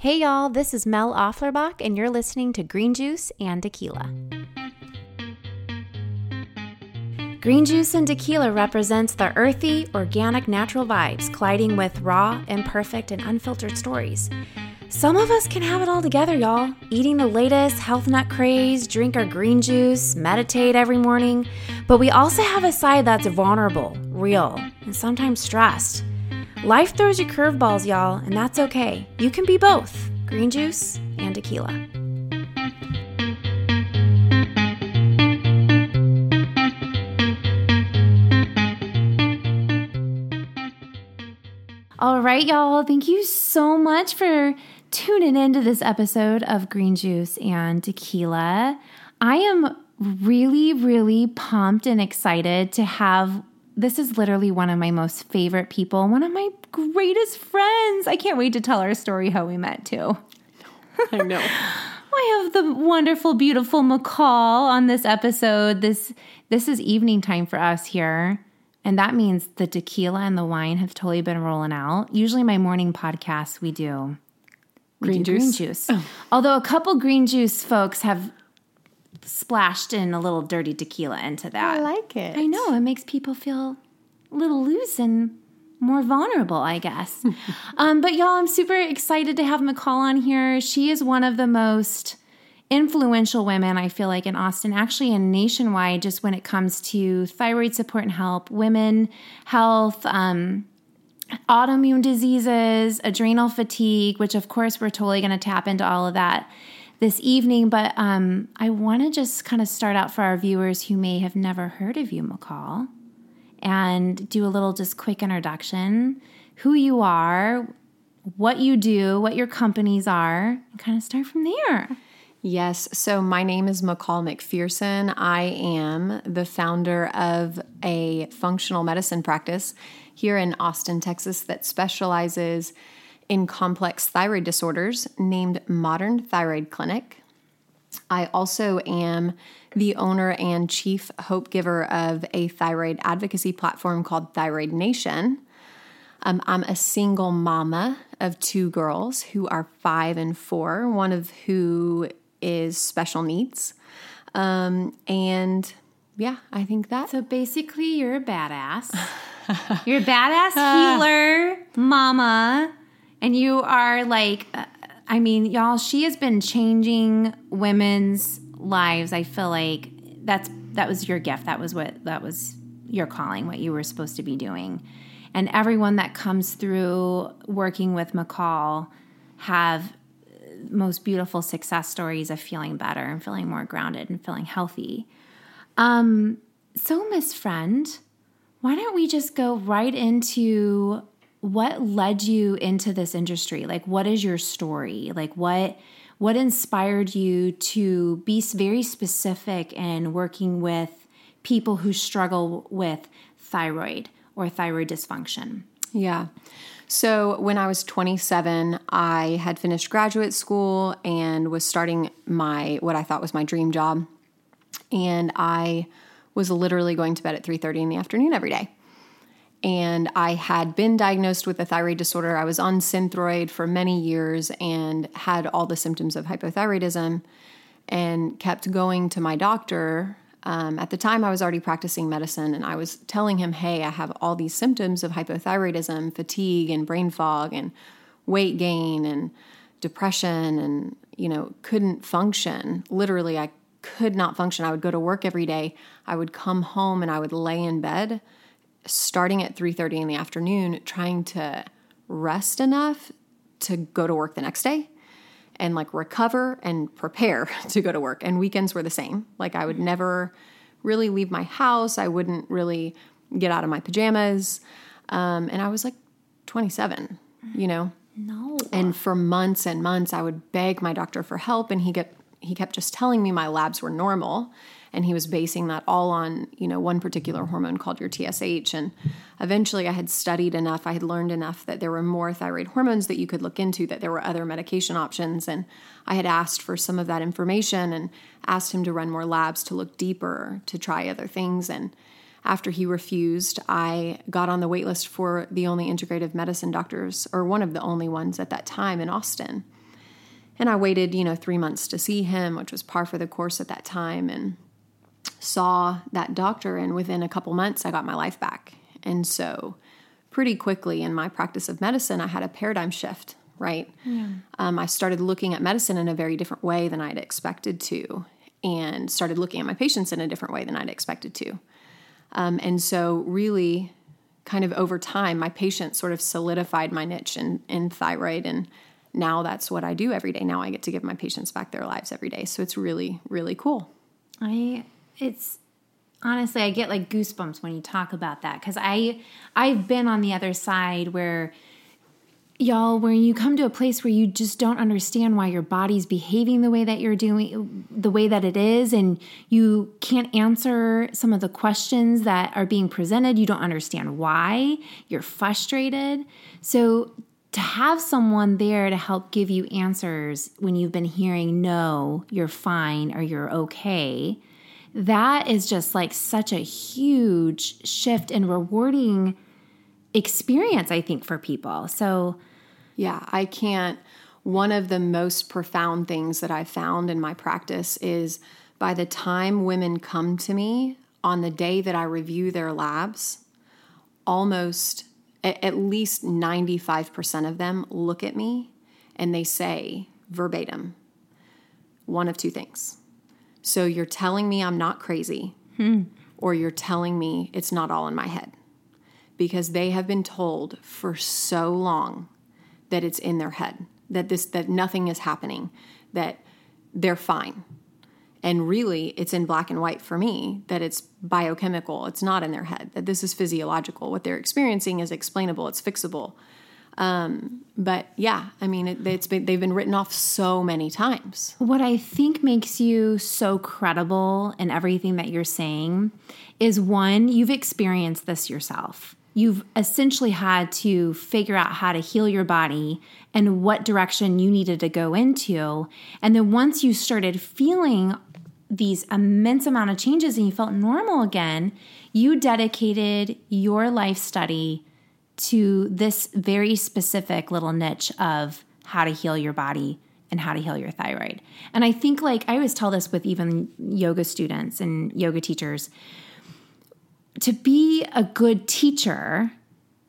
Hey y'all, this is Mel Offlerbach, and you're listening to Green Juice and Tequila. Green juice and tequila represents the earthy, organic, natural vibes colliding with raw, imperfect, and unfiltered stories. Some of us can have it all together, y'all. Eating the latest health nut craze, drink our green juice, meditate every morning. But we also have a side that's vulnerable, real, and sometimes stressed. Life throws you curveballs, y'all, and that's okay. You can be both green juice and tequila. All right, y'all. Thank you so much for tuning into this episode of Green Juice and Tequila. I am really, really pumped and excited to have this is literally one of my most favorite people, one of my greatest friends. I can't wait to tell our story how we met too. I know. I have the wonderful, beautiful McCall on this episode. This this is evening time for us here. And that means the tequila and the wine have totally been rolling out. Usually, my morning podcasts, we do we green do juice. Green juice. Although a couple green juice folks have splashed in a little dirty tequila into that. I like it. I know it makes people feel a little loose and more vulnerable, I guess. um, but y'all, I'm super excited to have McCall on here. She is one of the most influential women I feel like in Austin, actually and nationwide, just when it comes to thyroid support and help, women health, um, autoimmune diseases, adrenal fatigue, which of course we're totally going to tap into all of that this evening. But um, I want to just kind of start out for our viewers who may have never heard of you, McCall, and do a little just quick introduction, who you are, what you do, what your companies are, and kind of start from there. Yes. So my name is McCall McPherson. I am the founder of a functional medicine practice here in Austin, Texas, that specializes in complex thyroid disorders named Modern Thyroid Clinic. I also am the owner and chief hope giver of a thyroid advocacy platform called Thyroid Nation. Um, I'm a single mama of two girls who are five and four, one of who is special needs. Um, and yeah, I think that. So basically, you're a badass. you're a badass healer, mama, and you are like, uh, I mean, y'all, she has been changing women's lives. I feel like that's that was your gift. That was what that was your calling, what you were supposed to be doing. And everyone that comes through working with McCall have most beautiful success stories of feeling better and feeling more grounded and feeling healthy. Um, so, Miss Friend, why don't we just go right into what led you into this industry? Like, what is your story? Like, what what inspired you to be very specific in working with people who struggle with thyroid or thyroid dysfunction? Yeah. So when I was 27, I had finished graduate school and was starting my what I thought was my dream job. And I was literally going to bed at 3:30 in the afternoon every day. And I had been diagnosed with a thyroid disorder. I was on Synthroid for many years and had all the symptoms of hypothyroidism and kept going to my doctor um, at the time, I was already practicing medicine, and I was telling him, "Hey, I have all these symptoms of hypothyroidism, fatigue, and brain fog, and weight gain, and depression, and you know, couldn't function. Literally, I could not function. I would go to work every day. I would come home, and I would lay in bed, starting at three thirty in the afternoon, trying to rest enough to go to work the next day." and like recover and prepare to go to work. And weekends were the same. Like I would never really leave my house. I wouldn't really get out of my pajamas. Um, and I was like 27, you know? No. And for months and months, I would beg my doctor for help, and he kept he kept just telling me my labs were normal, and he was basing that all on you know one particular hormone called your TSH. And eventually, I had studied enough, I had learned enough that there were more thyroid hormones that you could look into, that there were other medication options, and I had asked for some of that information and asked him to run more labs to look deeper, to try other things, and after he refused, I got on the wait list for the only integrative medicine doctors, or one of the only ones at that time in Austin. And I waited, you know, three months to see him, which was par for the course at that time, and saw that doctor. And within a couple months, I got my life back. And so, pretty quickly in my practice of medicine, I had a paradigm shift, right? Yeah. Um, I started looking at medicine in a very different way than I'd expected to, and started looking at my patients in a different way than I'd expected to. Um, and so, really, kind of over time, my patients sort of solidified my niche in, in thyroid. And now that's what I do every day. Now I get to give my patients back their lives every day. So it's really, really cool. I, it's, honestly i get like goosebumps when you talk about that because i i've been on the other side where y'all when you come to a place where you just don't understand why your body's behaving the way that you're doing the way that it is and you can't answer some of the questions that are being presented you don't understand why you're frustrated. So to have someone there to help give you answers when you've been hearing no you're fine or you're okay that is just like such a huge shift and rewarding experience i think for people so yeah, I can't. One of the most profound things that I found in my practice is by the time women come to me on the day that I review their labs, almost at least 95% of them look at me and they say verbatim one of two things. So you're telling me I'm not crazy, hmm. or you're telling me it's not all in my head. Because they have been told for so long that it's in their head, that this that nothing is happening, that they're fine. And really, it's in black and white for me that it's biochemical. It's not in their head. That this is physiological. What they're experiencing is explainable. It's fixable. Um, but yeah, I mean, it, it's been, they've been written off so many times. What I think makes you so credible in everything that you're saying is one, you've experienced this yourself you've essentially had to figure out how to heal your body and what direction you needed to go into. And then once you started feeling these immense amount of changes and you felt normal again, you dedicated your life study to this very specific little niche of how to heal your body and how to heal your thyroid. And I think like I always tell this with even yoga students and yoga teachers to be a good teacher,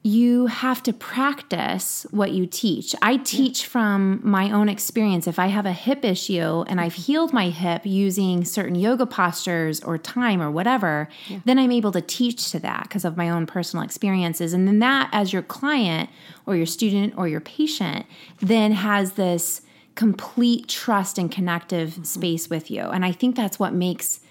you have to practice what you teach. I teach from my own experience. If I have a hip issue and I've healed my hip using certain yoga postures or time or whatever, yeah. then I'm able to teach to that because of my own personal experiences. And then that, as your client or your student or your patient, then has this complete trust and connective mm-hmm. space with you. And I think that's what makes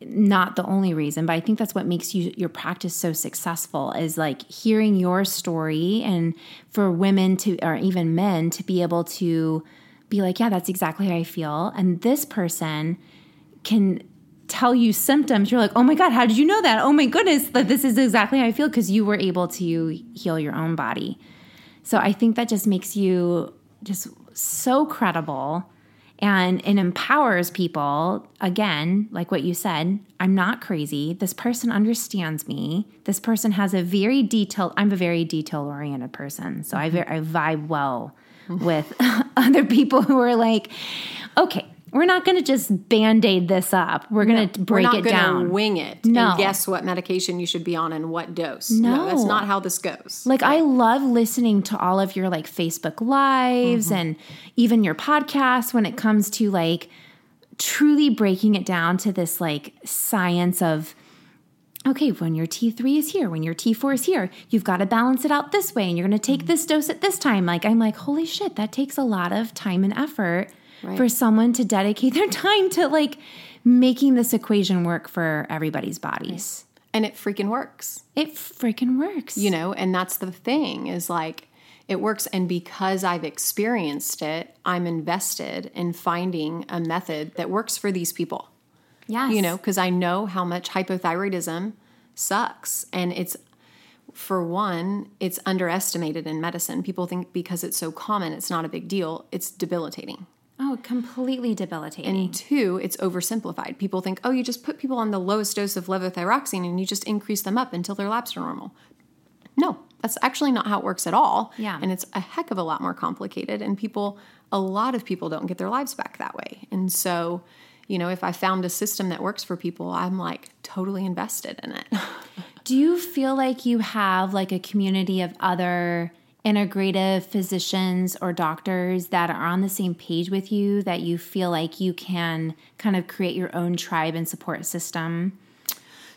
not the only reason, but I think that's what makes you your practice so successful is like hearing your story and for women to or even men to be able to be like, yeah, that's exactly how I feel. And this person can tell you symptoms. You're like, oh my God, how did you know that? Oh my goodness, that this is exactly how I feel because you were able to heal your own body. So I think that just makes you just so credible and it empowers people again like what you said i'm not crazy. This person understands me. This person has a very detailed i'm a very detail oriented person. So mm-hmm. I, I vibe well with other people who are like okay we're not going to just band aid this up. We're going to no, break it down. Wing it. No. And guess what medication you should be on and what dose. No. no that's not how this goes. Like, I love listening to all of your like Facebook lives mm-hmm. and even your podcasts when it comes to like truly breaking it down to this like science of okay, when your T3 is here, when your T4 is here, you've got to balance it out this way and you're going to take mm-hmm. this dose at this time. Like, I'm like, holy shit, that takes a lot of time and effort right. for someone to dedicate their time to like making this equation work for everybody's bodies. Right. And it freaking works. It freaking works. You know, and that's the thing is like it works and because I've experienced it, I'm invested in finding a method that works for these people. Yes. You know, because I know how much hypothyroidism sucks and it's for one, it's underestimated in medicine. People think because it's so common, it's not a big deal. It's debilitating. Oh, completely debilitating. And two, it's oversimplified. People think, oh, you just put people on the lowest dose of levothyroxine and you just increase them up until their labs are normal. No, That's actually not how it works at all. Yeah. And it's a heck of a lot more complicated. And people, a lot of people don't get their lives back that way. And so, you know, if I found a system that works for people, I'm like totally invested in it. Do you feel like you have like a community of other integrative physicians or doctors that are on the same page with you that you feel like you can kind of create your own tribe and support system?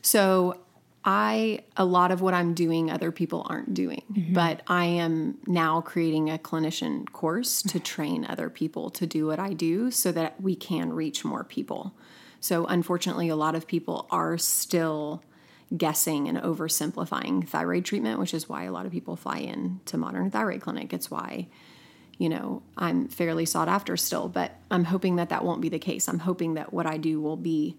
So I a lot of what I'm doing other people aren't doing, mm-hmm. but I am now creating a clinician course to train other people to do what I do so that we can reach more people. So unfortunately a lot of people are still guessing and oversimplifying thyroid treatment, which is why a lot of people fly in to modern thyroid clinic. It's why you know, I'm fairly sought after still, but I'm hoping that that won't be the case. I'm hoping that what I do will be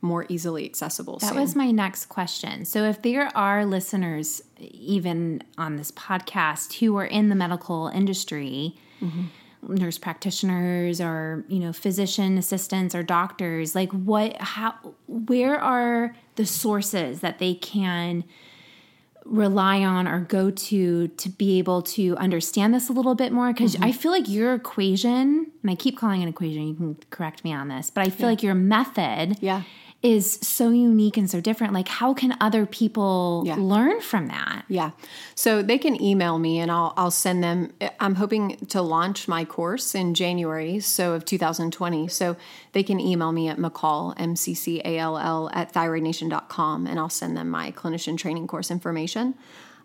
more easily accessible. That was my next question. So, if there are listeners, even on this podcast, who are in the medical industry, mm-hmm. nurse practitioners or you know physician assistants or doctors, like what, how, where are the sources that they can rely on or go to to be able to understand this a little bit more. Because mm-hmm. I feel like your equation and I keep calling it an equation you can correct me on this but I feel like your method Yeah. Is so unique and so different like how can other people Yeah. learn from that Yeah. So they can email me and I'll I'll send them I'm hoping to launch my course in January so of 2020. So they can email me at McCall M C C A L L at thyroidnation.com and I'll send them my clinician training course information.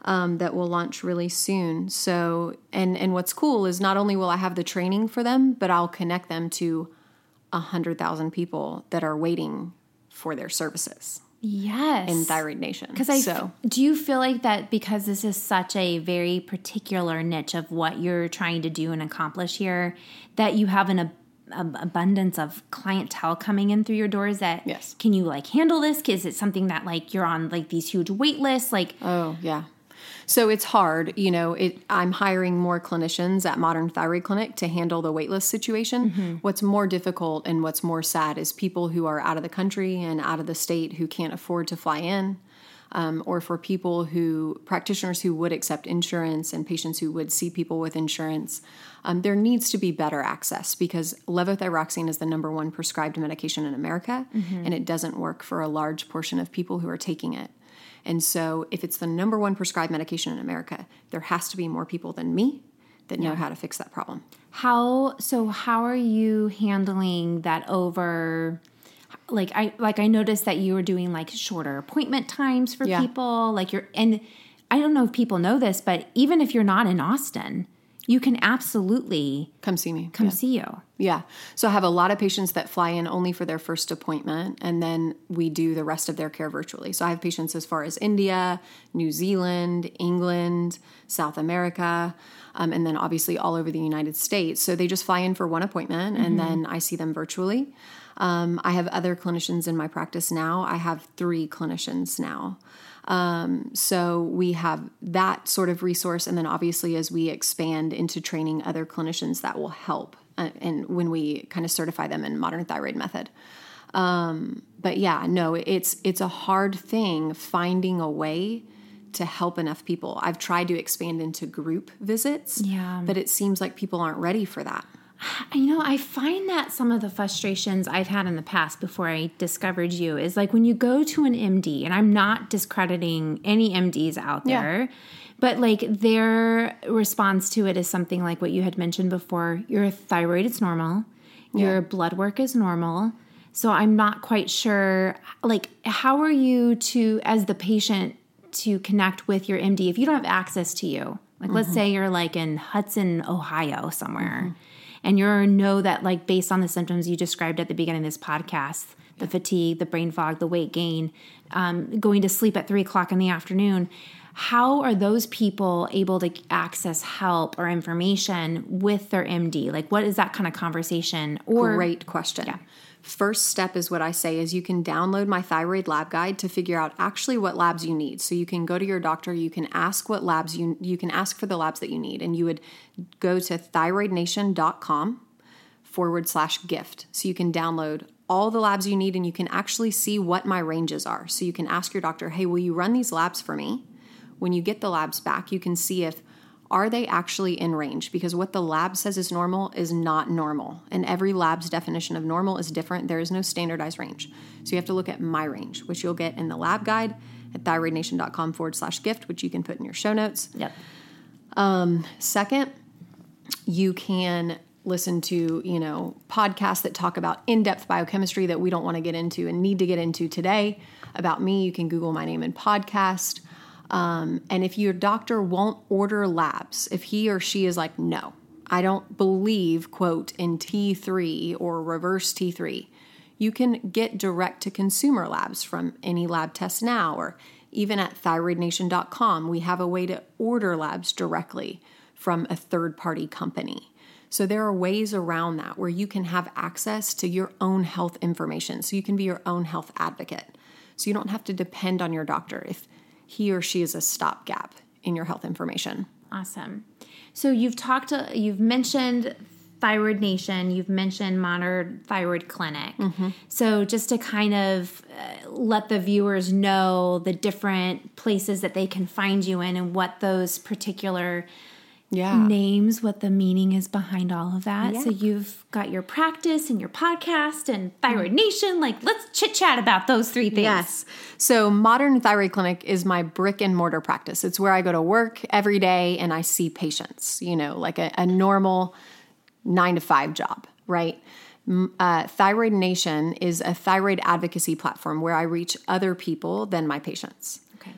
Um, that will launch really soon. So, and and what's cool is not only will I have the training for them, but I'll connect them to a hundred thousand people that are waiting for their services yes in Thyroid Nation. because I so do you feel like that because this is such a very particular niche of what you're trying to do and accomplish here that you have an ab- ab- abundance of clientele coming in through your doors that Yes. can you like handle this is it something that like you're on like these huge wait lists like Oh, yeah. So it's hard, you know, it I'm hiring more clinicians at Modern Thyroid Clinic to handle the waitlist situation. What's more difficult and what's more sad is people who are out of the country and out of the state who can't afford to fly in. Um, or for people who practitioners who would accept insurance and patients who would see people with insurance, um, there needs to be better access because levothyroxine is the number one prescribed medication in America, and it doesn't work for a large portion of people who are taking it. And so, if it's the number one prescribed medication in America, there has to be more people than me that know how to fix that problem. How so how are you handling that over like I like I noticed that you were doing like shorter appointment times for Yeah. people like you're and I don't know if people know this but even if you're not in Austin you can absolutely Come see me. come Yeah. see you. Yeah. So I have a lot of patients that fly in only for their first appointment, and then we do the rest of their care virtually. So I have patients as far as India, New Zealand, England, South America, um, and then obviously all over the United States. So they just fly in for one appointment, and then I see them virtually. Um, I have other clinicians in my practice now. I have three clinicians now. Um, so we have that sort of resource, and then obviously as we expand into training other clinicians, that will help. Uh, and when we kind of certify them in modern thyroid method, um, but yeah, no, it's it's a hard thing finding a way to help enough people. I've tried to expand into group visits, Yeah. but it seems like people aren't ready for that. You know, I find that some of the frustrations I've had in the past before I discovered you is like when you go to an MD, and I'm not discrediting any MDs out Yeah. there, but like their response to it is something like what you had mentioned before your thyroid is normal, your blood work is normal. So I'm not quite sure, like, how are you to, as the patient, to connect with your MD if you don't have access to you? Like, let's mm-hmm. say you're like in Hudson, Ohio, somewhere mm-hmm. And you know that like based on the symptoms you described at the beginning of this podcast the fatigue the brain fog the weight gain um, going to sleep at three o'clock in the afternoon how are those people able to access help or information with their md like what is that kind of conversation? Or Great question. First step is what I say is you can download my thyroid lab guide to figure out actually what labs you need. So you can go to your doctor, you can ask what labs you you can ask for the labs that you need and you would go to thyroidnation.com forward slash gift. So you can download all the labs you need and you can actually see what my ranges are. So you can ask your doctor, "Hey, will you run these labs for me?" when you get the labs back, you can see if are they actually in range because what the lab says is normal is not normal. And every lab's definition of normal is different. There is no standardized range. So you have to look at my range, which you'll get in the lab guide at thyroidnation.com forward slash gift, which you can put in your show notes. Yep. Um, second, you can listen to, you know, podcasts that talk about in-depth biochemistry that we don't want to get into and need to get into today. About me, you can Google my name and podcast. Um, and if your doctor won't order labs, if he or she is like, no, I don't believe, quote, in T3 or reverse T3, you can get direct to consumer labs from any lab test now or even at thyroidnation.com. We have a way to order labs directly from a third party company. So there are ways around that where you can have access to your own health information. So you can be your own health advocate. So you don't have to depend on your doctor if he or she is a stopgap in your health information. Awesome. So you've talked, uh, you've mentioned Thyroid Nation, you've mentioned Modern Thyroid Clinic. So just to kind of uh, let the viewers know the different places that they can find you in and what those particular Yeah. names, what the meaning is behind all of that. Yeah. So you've got your practice and your podcast and Thyroid Nation. Like, let's chit chat about those three things. Yes. So, Modern Thyroid Clinic is my brick and mortar practice. It's where I go to work every day and I see patients, you know, like a, a normal nine to five job, right? Uh, thyroid Nation is a thyroid advocacy platform where I reach other people than my patients. Okay.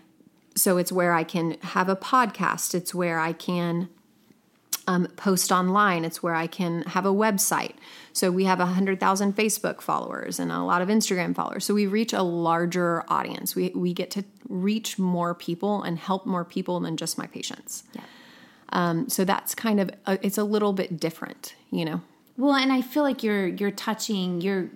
So, it's where I can have a podcast, it's where I can um, post online. It's where I can have a website. So we have 100,000 Facebook followers and a lot of Instagram followers. So we reach a larger audience. We, we get to reach more people and help more people than just my patients. Yeah. Um, so that's kind of, a, it's a little bit different, you know? Well, and I feel like you're you're touching you're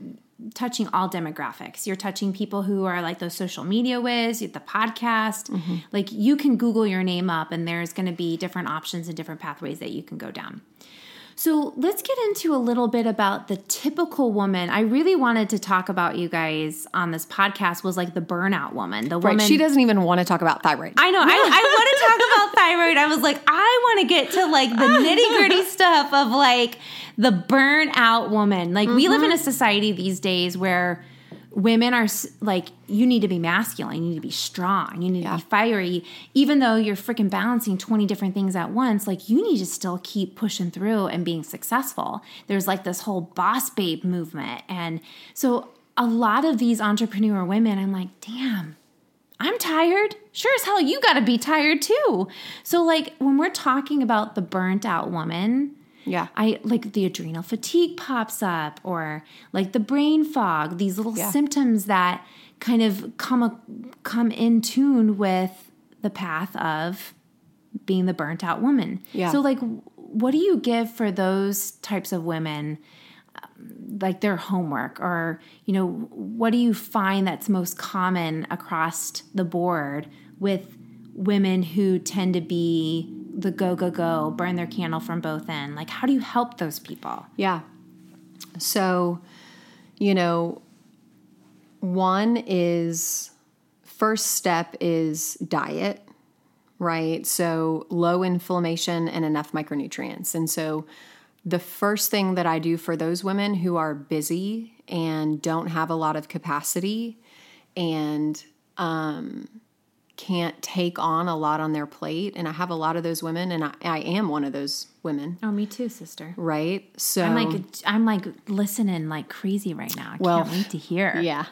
touching all demographics. You're touching people who are like those social media whiz, the podcast. Mm-hmm. Like you can Google your name up, and there's going to be different options and different pathways that you can go down. So let's get into a little bit about the typical woman. I really wanted to talk about you guys on this podcast was like the burnout woman, the Right. woman. She doesn't even want to talk about thyroid. I know. I, I want to talk about thyroid. I was like, I want to get to like the nitty gritty stuff of like the burnout woman. Like, we live in a mm-hmm. society these days where women are like, you need to be masculine, you need to be strong, you need to be fiery. Even though you're freaking balancing 20 different things at once, like, you need to still keep pushing through and being successful. There's like this whole boss babe movement. And so, a lot of these entrepreneur women, I'm like, damn, I'm tired. Sure as hell, you got to be tired too. So, like, when we're talking about the burnt out woman, Yeah. I like the adrenal fatigue pops up, or like the brain fog, these little Yeah. symptoms that kind of come a, come in tune with the path of being the burnt out woman. Yeah. So, like, what do you give for those types of women? um, Like their homework, or you know, what do you find that's most common across the board with women who tend to be the go go go, burn their candle from both ends? Like, how do you help those people? Yeah. So, you know, one is first step is diet, right? So, low inflammation and enough micronutrients. And so, the first thing that I do for those women who are busy and don't have a lot of capacity and um, can't take on a lot on their plate, and I have a lot of those women, and I, I am one of those women, Oh, me too, sister. right? So, I'm like, I'm like listening like crazy right now. I Well, can't wait to hear. Yeah.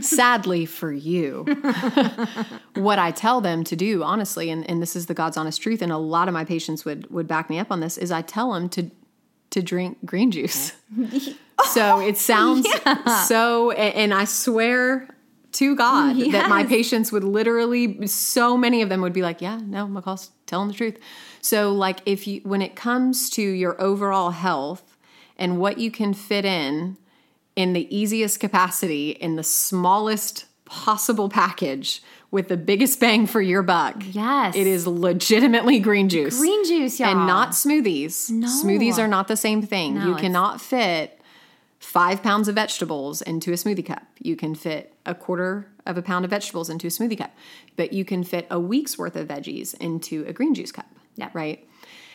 Sadly for you, what I tell them to do, honestly, and, and this is the God's honest truth, and a lot of my patients would would back me up on this, is I tell them to to drink green juice. so it sounds so, a- and I swear to God that my patients would literally, so many of them would be like, "Yeah, no, McCall's telling the truth." So, like, if you, when it comes to your overall health and what you can fit in in the easiest capacity in the smallest possible package with the biggest bang for your buck. Yes. It is legitimately green juice. Green juice, y'all. And not smoothies. No. Smoothies are not the same thing. No, you cannot fit five pounds of vegetables into a smoothie cup. You can fit a quarter of a pound of vegetables into a smoothie cup, but you can fit a week's worth of veggies into a green juice cup. Yeah. Right.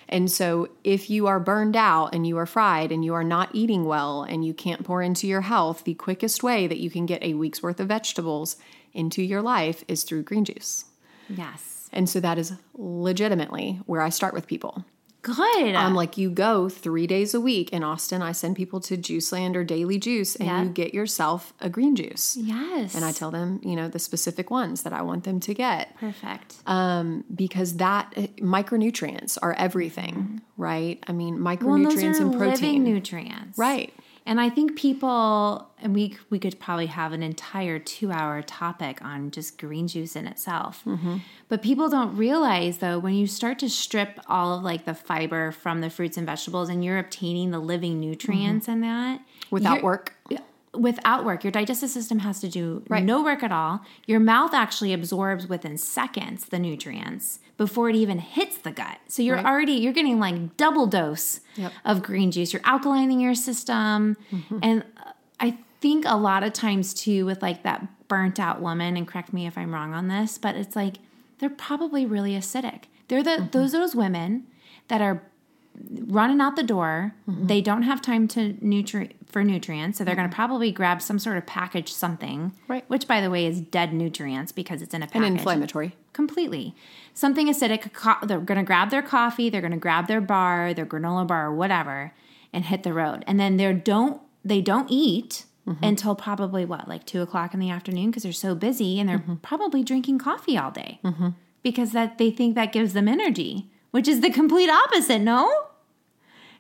And so, if you are burned out and you are fried and you are not eating well and you can't pour into your health, the quickest way that you can get a week's worth of vegetables into your life is through green juice. Yes. And so, that is legitimately where I start with people. Good. I'm like, you go three days a week in Austin. I send people to Juiceland or Daily Juice, and Yeah. you get yourself a green juice. yes. And I tell them, you know, the specific ones that I want them to get Perfect. um, because that micronutrients are everything, right? I mean, Well, and micronutrients are and living protein, nutrients. right? And I think people, and we we could probably have an entire two hour topic on just green juice in itself. Mm-hmm. But people don't realize though, when you start to strip all of like the fiber from the fruits and vegetables, and you're obtaining the living nutrients in that Without work, without work, your digestive system has to do Right. no work at all. Your mouth actually absorbs within seconds the nutrients before it even hits the gut. So you're Right. already you're getting like double dose Yep. of green juice. You're alkalining your system, and uh, I think a lot of times too with like that burnt out woman. And correct me if I'm wrong on this, but it's like they're probably really acidic. They're the those those women that are running out the door. Mm-hmm. They don't have time to nutri- for nutrients, so they're going to mm-hmm. probably grab some sort of package something, Right. Which, by the way, is dead nutrients because it's in a and package. inflammatory. Completely, something acidic. Co- they're going to grab their coffee. They're going to grab their bar, their granola bar, or whatever, and hit the road. And then they don't they don't eat mm-hmm. until probably what like two o'clock in the afternoon because they're so busy and they're probably drinking coffee all day because that they think that gives them energy, which is the complete opposite. No.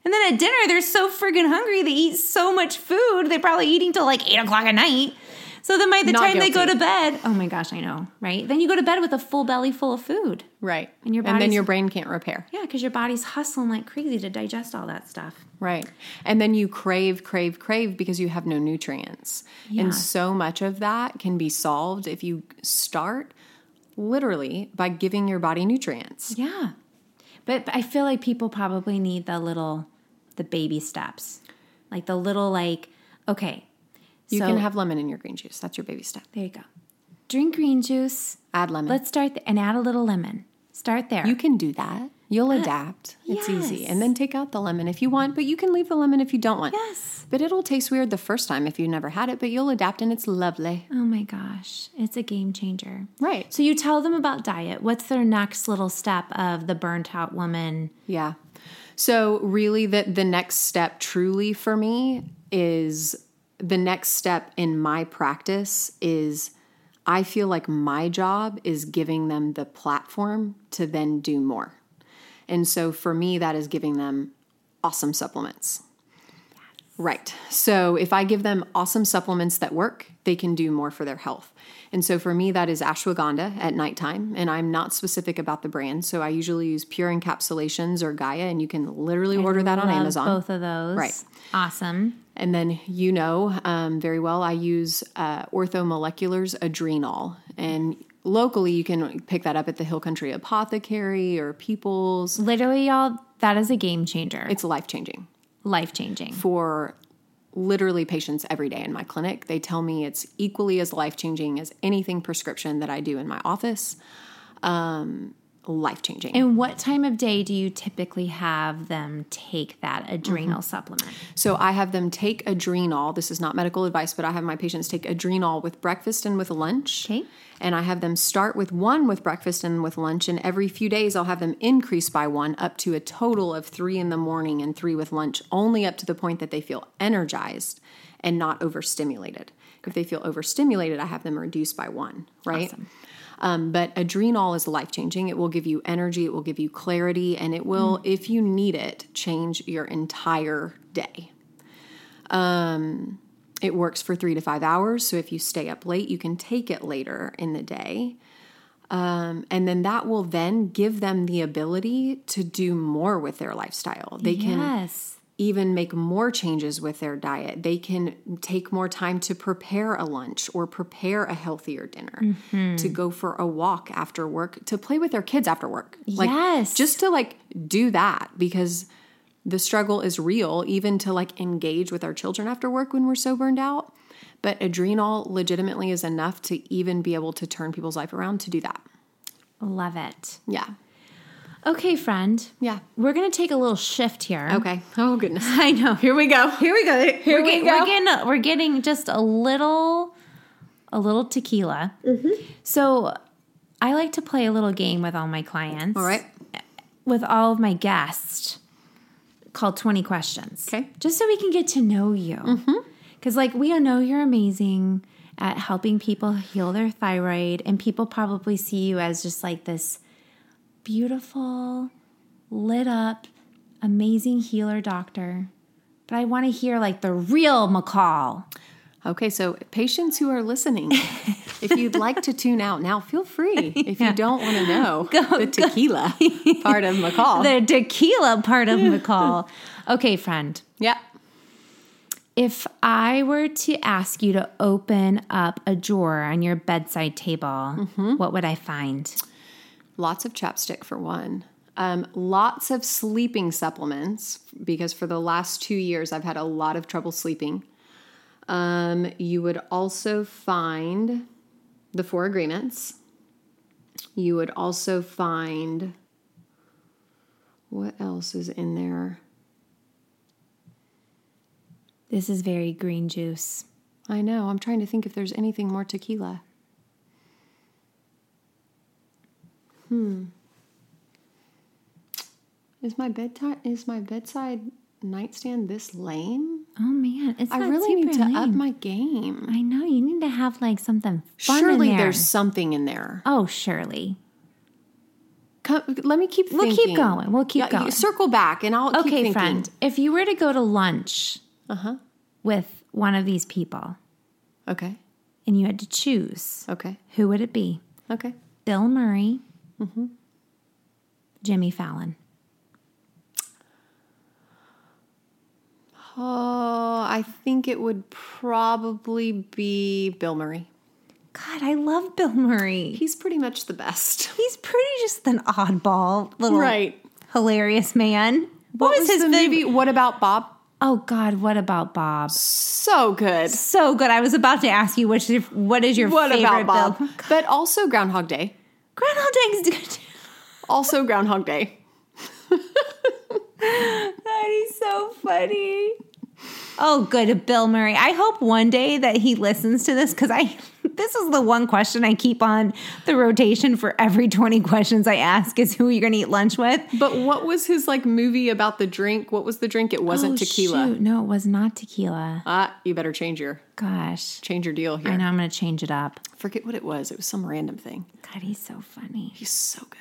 And then at dinner, they're so friggin' hungry. They eat so much food. They're probably eating till like eight o'clock at night. So then by the Not time they go to bed, oh my gosh, I know, right? Then you go to bed with a full belly full of food. Right. And your and then your brain can't repair. Yeah, because your body's hustling like crazy to digest all that stuff. Right. And then you crave, crave, crave because you have no nutrients. Yeah. And so much of that can be solved if you start literally by giving your body nutrients. Yeah. But, but I feel like people probably need the little, the baby steps. Like the little, like, okay. You so- can have lemon in your green juice. That's your baby step. There you go. Drink green juice. Add lemon. Let's start th- and add a little lemon. Start there. you can do that. You'll adapt. It's easy. And then take out the lemon if you want, but you can leave the lemon if you don't want. yes. But it'll taste weird the first time if you never had it, but you'll adapt and it's lovely. Oh my gosh. It's a game changer. Right. So you tell them about diet. What's their next little step of the burnt out woman? Yeah. So really the the next step truly for me is the next step in my practice is I feel like my job is giving them the platform to then do more. And so for me that is giving them awesome supplements. Right. So if I give them awesome supplements that work, they can do more for their health. And so for me, that is ashwagandha at nighttime. And I'm not specific about the brand. So I usually use Pure Encapsulations or Gaia, and you can literally order that on Amazon. Both of those. Right. Awesome. And then you know um, very well, I use uh, Orthomolecular's Adrenal. And locally, you can pick that up at the Hill Country Apothecary or People's. Literally, y'all, that is a game changer. It's life changing. life changing. for literally patients every day in my clinic. They tell me it's equally as life changing as anything prescription that I do in my office. Um, life changing. And what time of day do you typically have them take that adrenal Mm-hmm. supplement? So I have them take Adrenal. This is not medical advice, but I have my patients take Adrenal with breakfast and with lunch. Okay. And I have them start with one with breakfast and with lunch. And every few days, I'll have them increase by one up to a total of three in the morning and three with lunch, only up to the point that they feel energized and not overstimulated. If they feel overstimulated, I have them reduce by one, right? Um, but adrenal is life changing. It will give you energy, it will give you clarity, and it will, if you need it, change your entire day. Um, it works for three to five hours. So if you stay up late, you can take it later in the day. Um, and then that will then give them the ability to do more with their lifestyle. They can yes. Even make more changes with their diet. They can take more time to prepare a lunch or prepare a healthier dinner, Mm-hmm. to go for a walk after work, to play with their kids after work. Like Yes. just to like do that because the struggle is real, even to like engage with our children after work when we're so burned out. But adrenal legitimately is enough to even be able to turn people's life around to do that. Love it. Yeah. Okay, friend. Yeah. We're going to take a little shift here. Okay. Oh, goodness. I know. Here we go. Here we go. Here we're, we get- go. We're getting we're getting just a little a little tequila. Mm-hmm. So I like to play a little game with all my clients. All right. With all of my guests called 20 questions. Okay. Just so we can get to know you. Cuz like we all know you're amazing at helping people heal their thyroid and people probably see you as just like this beautiful lit up amazing healer doctor. But I want to hear like the real McCall. Okay, so patients who are listening, if you'd like to tune out now, feel free. If you don't want to know the tequila part of McCall. The tequila part of McCall. Okay, friend. yeah. If I were to ask you to open up a drawer on your bedside table, mm-hmm. what would I find? Lots of chapstick for one. Um, lots of sleeping supplements because for the last two years I've had a lot of trouble sleeping. Um, you would also find the four agreements. You would also find what else is in there? This is very green juice. I know. I'm trying to think if there's anything more tequila. Hmm. Is my bedtime is my bedside nightstand this lame? Oh man, it's I really need to super up my game. I know you need to have like something fun Surely in there. there's something in there. oh, surely. Come, let me keep. We'll keep going. We'll keep Yeah, going. Circle back, and I'll keep Okay, friend. If you were to go to lunch Uh-huh. with one of these people Okay. and you had to choose, Okay. who would it be? Okay. Bill Murray, Mm-hmm. Jimmy Fallon. Oh, I think it would probably be Bill Murray. God, I love Bill Murray. He's pretty much the best. He's pretty just an oddball little Right. hilarious man. What, was, his the favorite? movie? What about Bob? Oh God, what about Bob? So good. So good. I was about to ask you which what is your What favorite about Bob? Bill? But also Groundhog Day. Groundhog Day's good. Also Groundhog Day. That is so funny. Oh, good, Bill Murray. I hope one day that he listens to this because I. This is the one question I keep on the rotation for every twenty questions I ask is who you're going to eat lunch with. But what was his like movie about the drink? What was the drink? It wasn't Oh, tequila. shoot. No, it was not tequila. Ah, you better change your Gosh, change your deal here. I know I'm going to change it up. Forget what it was. It was some random thing. God, he's so funny. He's so good.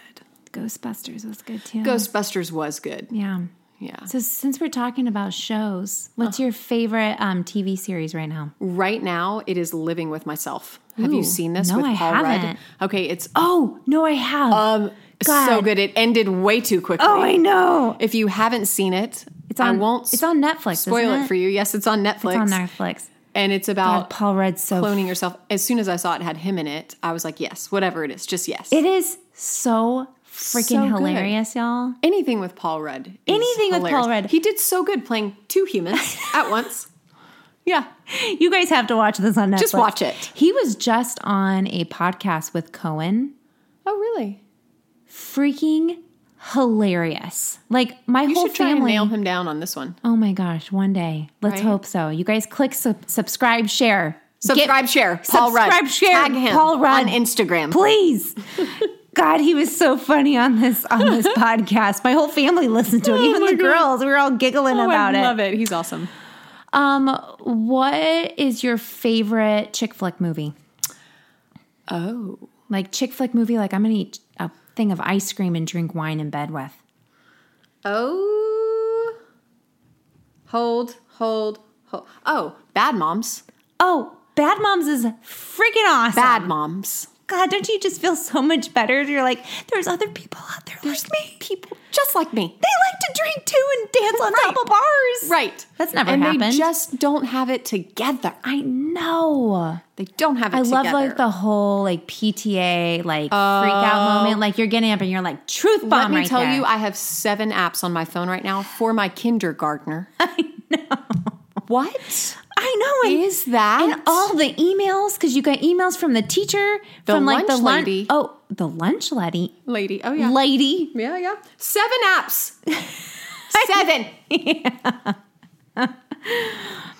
Ghostbusters was good too. Ghostbusters was good. Yeah. Yeah. So since we're talking about shows, what's your favorite um, TV series right now? Right now, it is Living with Myself. Have you seen this no, with I Paul Rudd? haven't. Okay, it's Oh no, I have. um God. so good. It ended way too quickly. oh, I know. If you haven't seen it, It's on. I won't It's on Netflix. spoil isn't it for you. Yes, it's on Netflix. It's on Netflix. and it's God, about Paul Rudd's so. cloning yourself. As soon as I saw it had him in it, I was like, yes, whatever it is, just yes. It is so freaking So hilarious, y'all. Anything with Paul Rudd. Anything with. Paul Rudd. He did so good playing two humans at once. Yeah. You guys have to watch this on Netflix. Just watch it. He was just on a podcast with Cohen. Oh, really? Freaking hilarious. Like my You whole should try family. and nail him down on this one. Oh my gosh, one day. Let's Right? hope so. You guys click sub- subscribe, share. Subscribe, Get- share. Paul Rudd. Subscribe, share. Tag him Paul Rudd. on Instagram. Please. God, he was so funny on this on this podcast. My whole family listened to it. Even the girls. We were all giggling Oh, about I it. I love it. He's awesome. Um, what is your favorite chick flick movie? Oh. Like chick flick movie, like I'm gonna eat a thing of ice cream and drink wine in bed with. Oh. Hold, hold, hold. Oh, Bad Moms. Oh, Bad Moms is freaking awesome. Bad Moms. God, don't you just feel so much better? You're like, there's other people out there like me. People just like me. They like to drink too and dance on top of bars. Right. That's never and happened. they just don't have it together. I know. They don't have it I together. love like the whole like PTA like freak out oh. moment. Like you're getting up and you're like truth bomb. Let me right tell there. you, I have seven apps on my phone right now for my kindergartner. I know. What I know. And, is that? and all the emails because you got emails from the teacher The from like the lunch lady. Oh, the lunch lady. lady. Oh yeah. Lady. yeah, yeah. Seven apps. Seven.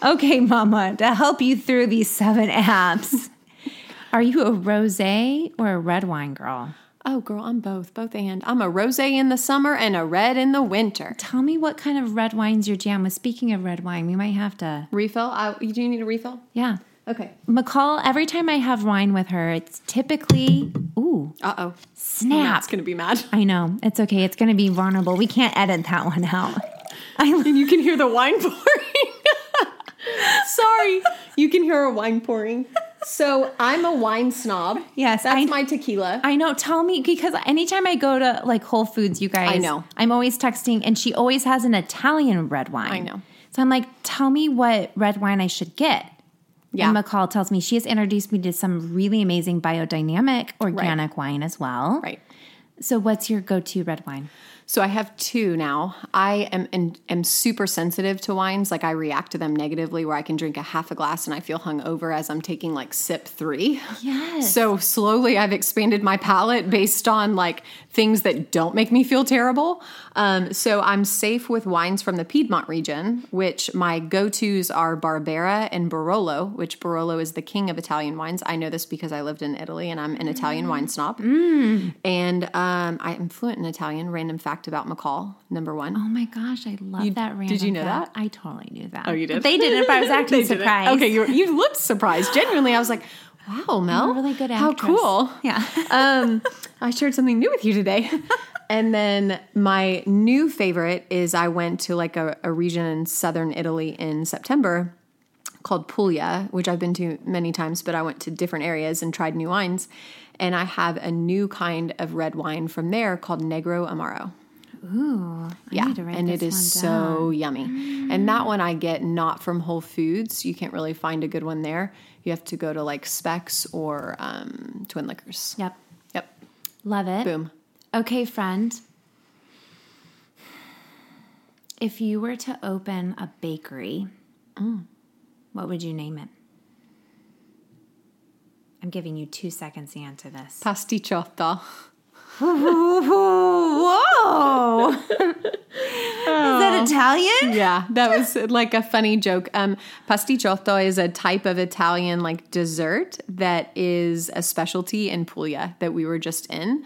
Okay, Mama, to help you through these seven apps. Are you a rosé or a red wine girl? Oh, girl, I'm both, both and. I'm a rosé in the summer and a red in the winter. Tell me what kind of red wine's your jam with. Speaking of red wine, we might have to. Refill? I, do you need a refill? Yeah. Okay. McCall, every time I have wine with her, it's typically, ooh, Uh oh. snap. Matt's gonna be mad. I know. It's okay. It's going to be vulnerable. We can't edit that one out. I, And you can hear the wine pouring. Sorry, you can hear a wine pouring. So I'm a wine snob. Yes, that's I- my tequila. I know. Tell me because anytime I go to like Whole Foods, you guys, I know. I'm always texting, and she always has an Italian red wine. I know. So I'm like, tell me what red wine I should get. Yeah. And McCall tells me she has introduced me to some really amazing biodynamic organic wine as well. right. So what's your go-to red wine? So I have two now. I am am, am super sensitive to wines. Like I react to them negatively, where I can drink a half a glass and I feel hungover as I'm taking like sip three. Yes. So slowly I've expanded my palate based on like things that don't make me feel terrible. Um, so I'm safe with wines from the Piedmont region, which my go tos are Barbera and Barolo, which Barolo is the king of Italian wines. I know this because I lived in Italy and I'm an Italian wine snob. And um, I am fluent in Italian. Random fact about McCall, number one. Oh my gosh, I love You- that random. did you know fact. that? I totally knew that. Oh, you did? They didn't. But I was acting surprised. Okay, you, you looked surprised. Genuinely, I was like, wow, Mel. You're a really good How cool. Yeah. um, I shared something new with you today. and then my new favorite is I went to like a, a region in southern Italy in September called Puglia, which I've been to many times, but I went to different areas and tried new wines. And I have a new kind of red wine from there called Negroamaro. Ooh. I Yeah, need to write and it is so yummy. And that one I get not from Whole Foods. You can't really find a good one there. You have to go to like Spec's or um, Twin Liquors. Yep. Yep. Love it. Boom. Okay, friend. If you were to open a bakery, Mm. what would you name it? I'm giving you two seconds to answer this. Pasticciotto. Whoa! Is that Italian? Yeah, that was like a funny joke. Um, pasticciotto is a type of Italian like dessert that is a specialty in Puglia that we were just in.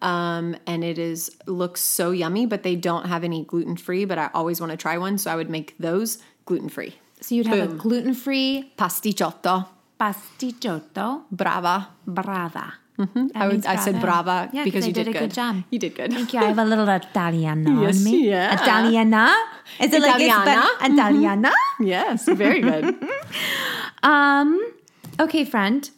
Um, and it is looks so yummy, but they don't have any gluten free. But I always want to try one, so I would make those gluten free. So you'd have a gluten free Pasticciotto, pasticciotto brava. brava. I would. I said brava Yeah, because you did, did, a good job. You did good. Thank you. I have a little Italiano Yes, in me. yeah. Italiana? Is it like Italiana. it's Italiana? yes, very good. Um. Okay, friend.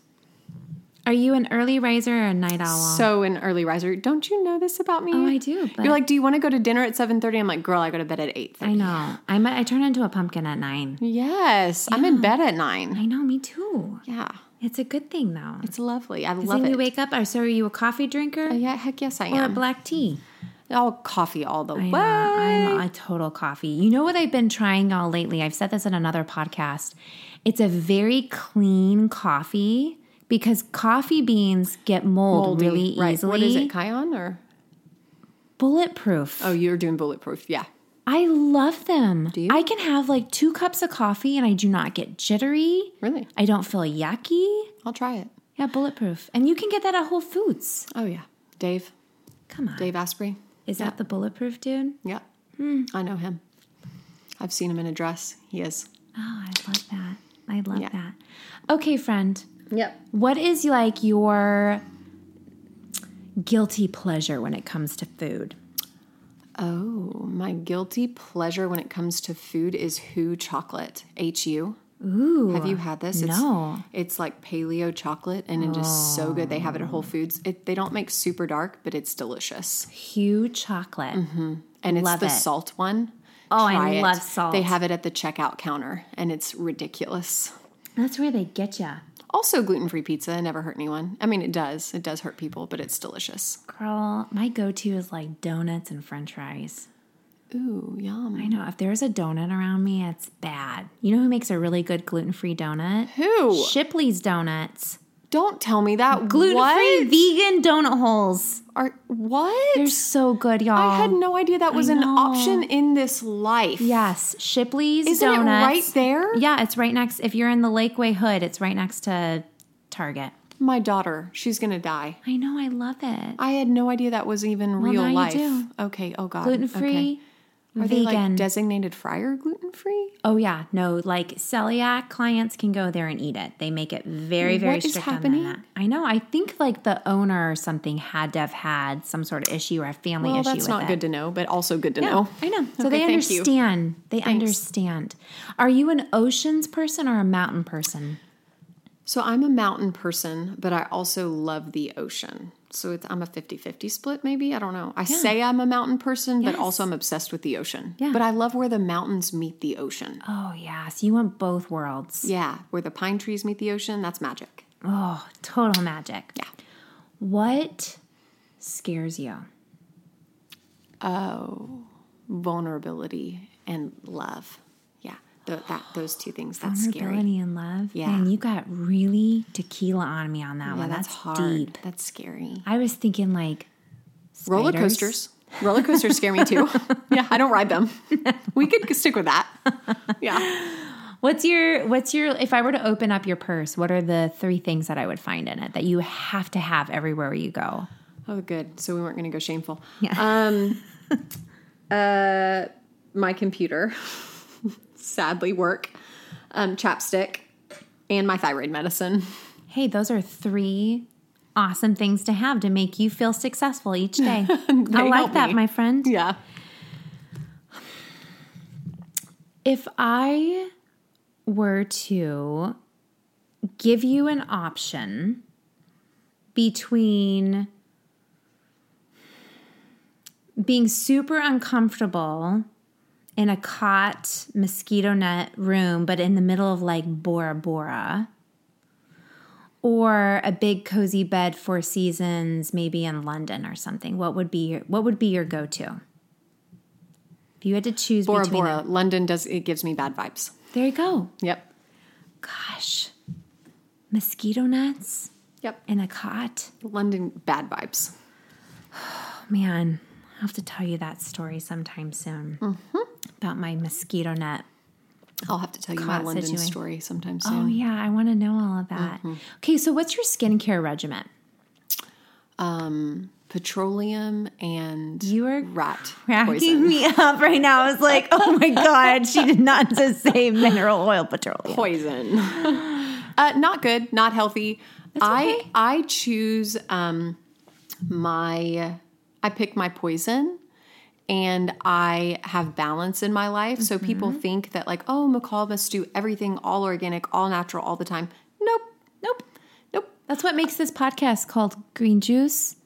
Are you an early riser or a night owl? so an early riser. Don't you know this about me? oh, I do. But You're like, do you want to go to dinner at seven thirty? I'm like, girl, I go to bed at eight. I know. I'm. A, I turn into a pumpkin at nine. Yes, I'm in bed at nine. I know. Me too. Yeah, It's a good thing though. it's lovely. I love then it. you wake up. Or so are you a coffee drinker uh, yeah, heck yes, I am. or a black tea? All coffee all the I way. know. I'm a total coffee. You know what I've been trying all lately? I've said this in another podcast. It's a very clean coffee because coffee beans get mold Moldy. really right. easily. What is it, Kion or? Bulletproof. Oh, you're doing bulletproof. Yeah. I love them. Do you? I can have like two cups of coffee and I do not get jittery. Really? I don't feel yucky. I'll try it. Yeah, bulletproof. And you can get that at Whole Foods. Oh yeah, Dave. Come on. Dave Asprey. Is that the bulletproof dude? Yeah. Hmm. I know him. I've seen him in a dress. He is. Oh, I love that. I love Yeah. that. Okay, friend. Yep. What is like your guilty pleasure when it comes to food? Oh, my guilty pleasure when it comes to food is Hu chocolate. H U. Ooh. Have you had this? It's, No. It's like paleo chocolate and it is so good. They have it at Whole Foods. It, they don't make super dark, but it's delicious. Hu chocolate. Mm-hmm. And it's Love the it. salt one. Oh, I it. love salt. They have it at the checkout counter and it's ridiculous. That's where they get ya. Also, gluten free pizza never hurt anyone. I mean, it does. It does hurt people, but it's delicious. Girl, my go to is like donuts and french fries. Ooh, yum. I know. If there's a donut around me, it's bad. You know who makes a really good gluten free donut? Who? Shipley's Donuts. Don't tell me that. Gluten free vegan donut holes. Are, what? They're so good, y'all. I had no idea that was an option in this life. Yes, Shipley's Isn't it right there? Yeah, it's right next. If you're in the Lakeway Hood, it's right next to Target. My daughter, she's gonna die. I know. I love it. I had no idea that was even Well, real now you life. do. Okay. Oh God. Gluten free, Okay. Are they like designated fryer gluten free? oh yeah, no, like celiac clients can go there and eat it. They make it very, very What is strict on happening? that. I know. I think like the owner or something had to have had some sort of issue or a family Well, issue that's not it. good to know, but also good to Yeah, know. I know. So Okay, they thank you. understand. They understand. Are you an oceans person or a mountain person? So I'm a mountain person, but I also love the ocean. So it's I'm a 50-50 split maybe, I don't know. I say I'm a mountain person, but also I'm obsessed with the ocean. Yeah. But I love where the mountains meet the ocean. Oh yeah, so you want both worlds. Yeah, where the pine trees meet the ocean, that's magic. Oh, total magic. Yeah. What scares you? Oh, vulnerability and love. That those two things. That's scary. Vulnerability and love. Yeah. and you got really tequila on me on that Yeah, one. that's, That's, hard. deep. That's scary. I was thinking like Roller coasters. Roller coasters scare me too. yeah, I don't ride them. We could stick with that. Yeah. What's your what's your if I were to open up your purse, what are the three things that I would find in it that you have to have everywhere you go? Oh, good. So we weren't going to go shameful. Yeah. Um, uh, my computer, sadly, work, um, chapstick, and my thyroid medicine. Hey, those are three awesome things to have to make you feel successful each day. I like that, me. my friend. Yeah. If I were to give you an option between being super uncomfortable in a cot mosquito net room, but in the middle of like Bora Bora, or a big cozy bed, Four Seasons, maybe in London or something, what would be your, what would be your go to? If you had to choose Bora between Bora. them. London does, it gives me bad vibes. There you go. Yep. Gosh, mosquito nets Yep. in a cot. London, bad vibes. Oh, man, I'll have to tell you that story sometime soon Mm-hmm. About my mosquito net. I'll have to tell you my London situation. story sometime soon. Oh yeah, I want to know all of that. Mm-hmm. Okay, so what's your skincare regimen? Um, petroleum and You are rat cracking poison. me up right now. I was like, oh my god, she did not just say mineral oil petroleum. poison. uh, not good, not healthy. I I choose um, my I pick my poison and I have balance in my life. So people mm-hmm. think that like, oh, McCall must do everything all organic, all natural, all the time. Nope, nope, nope. That's what makes this podcast called Green Juice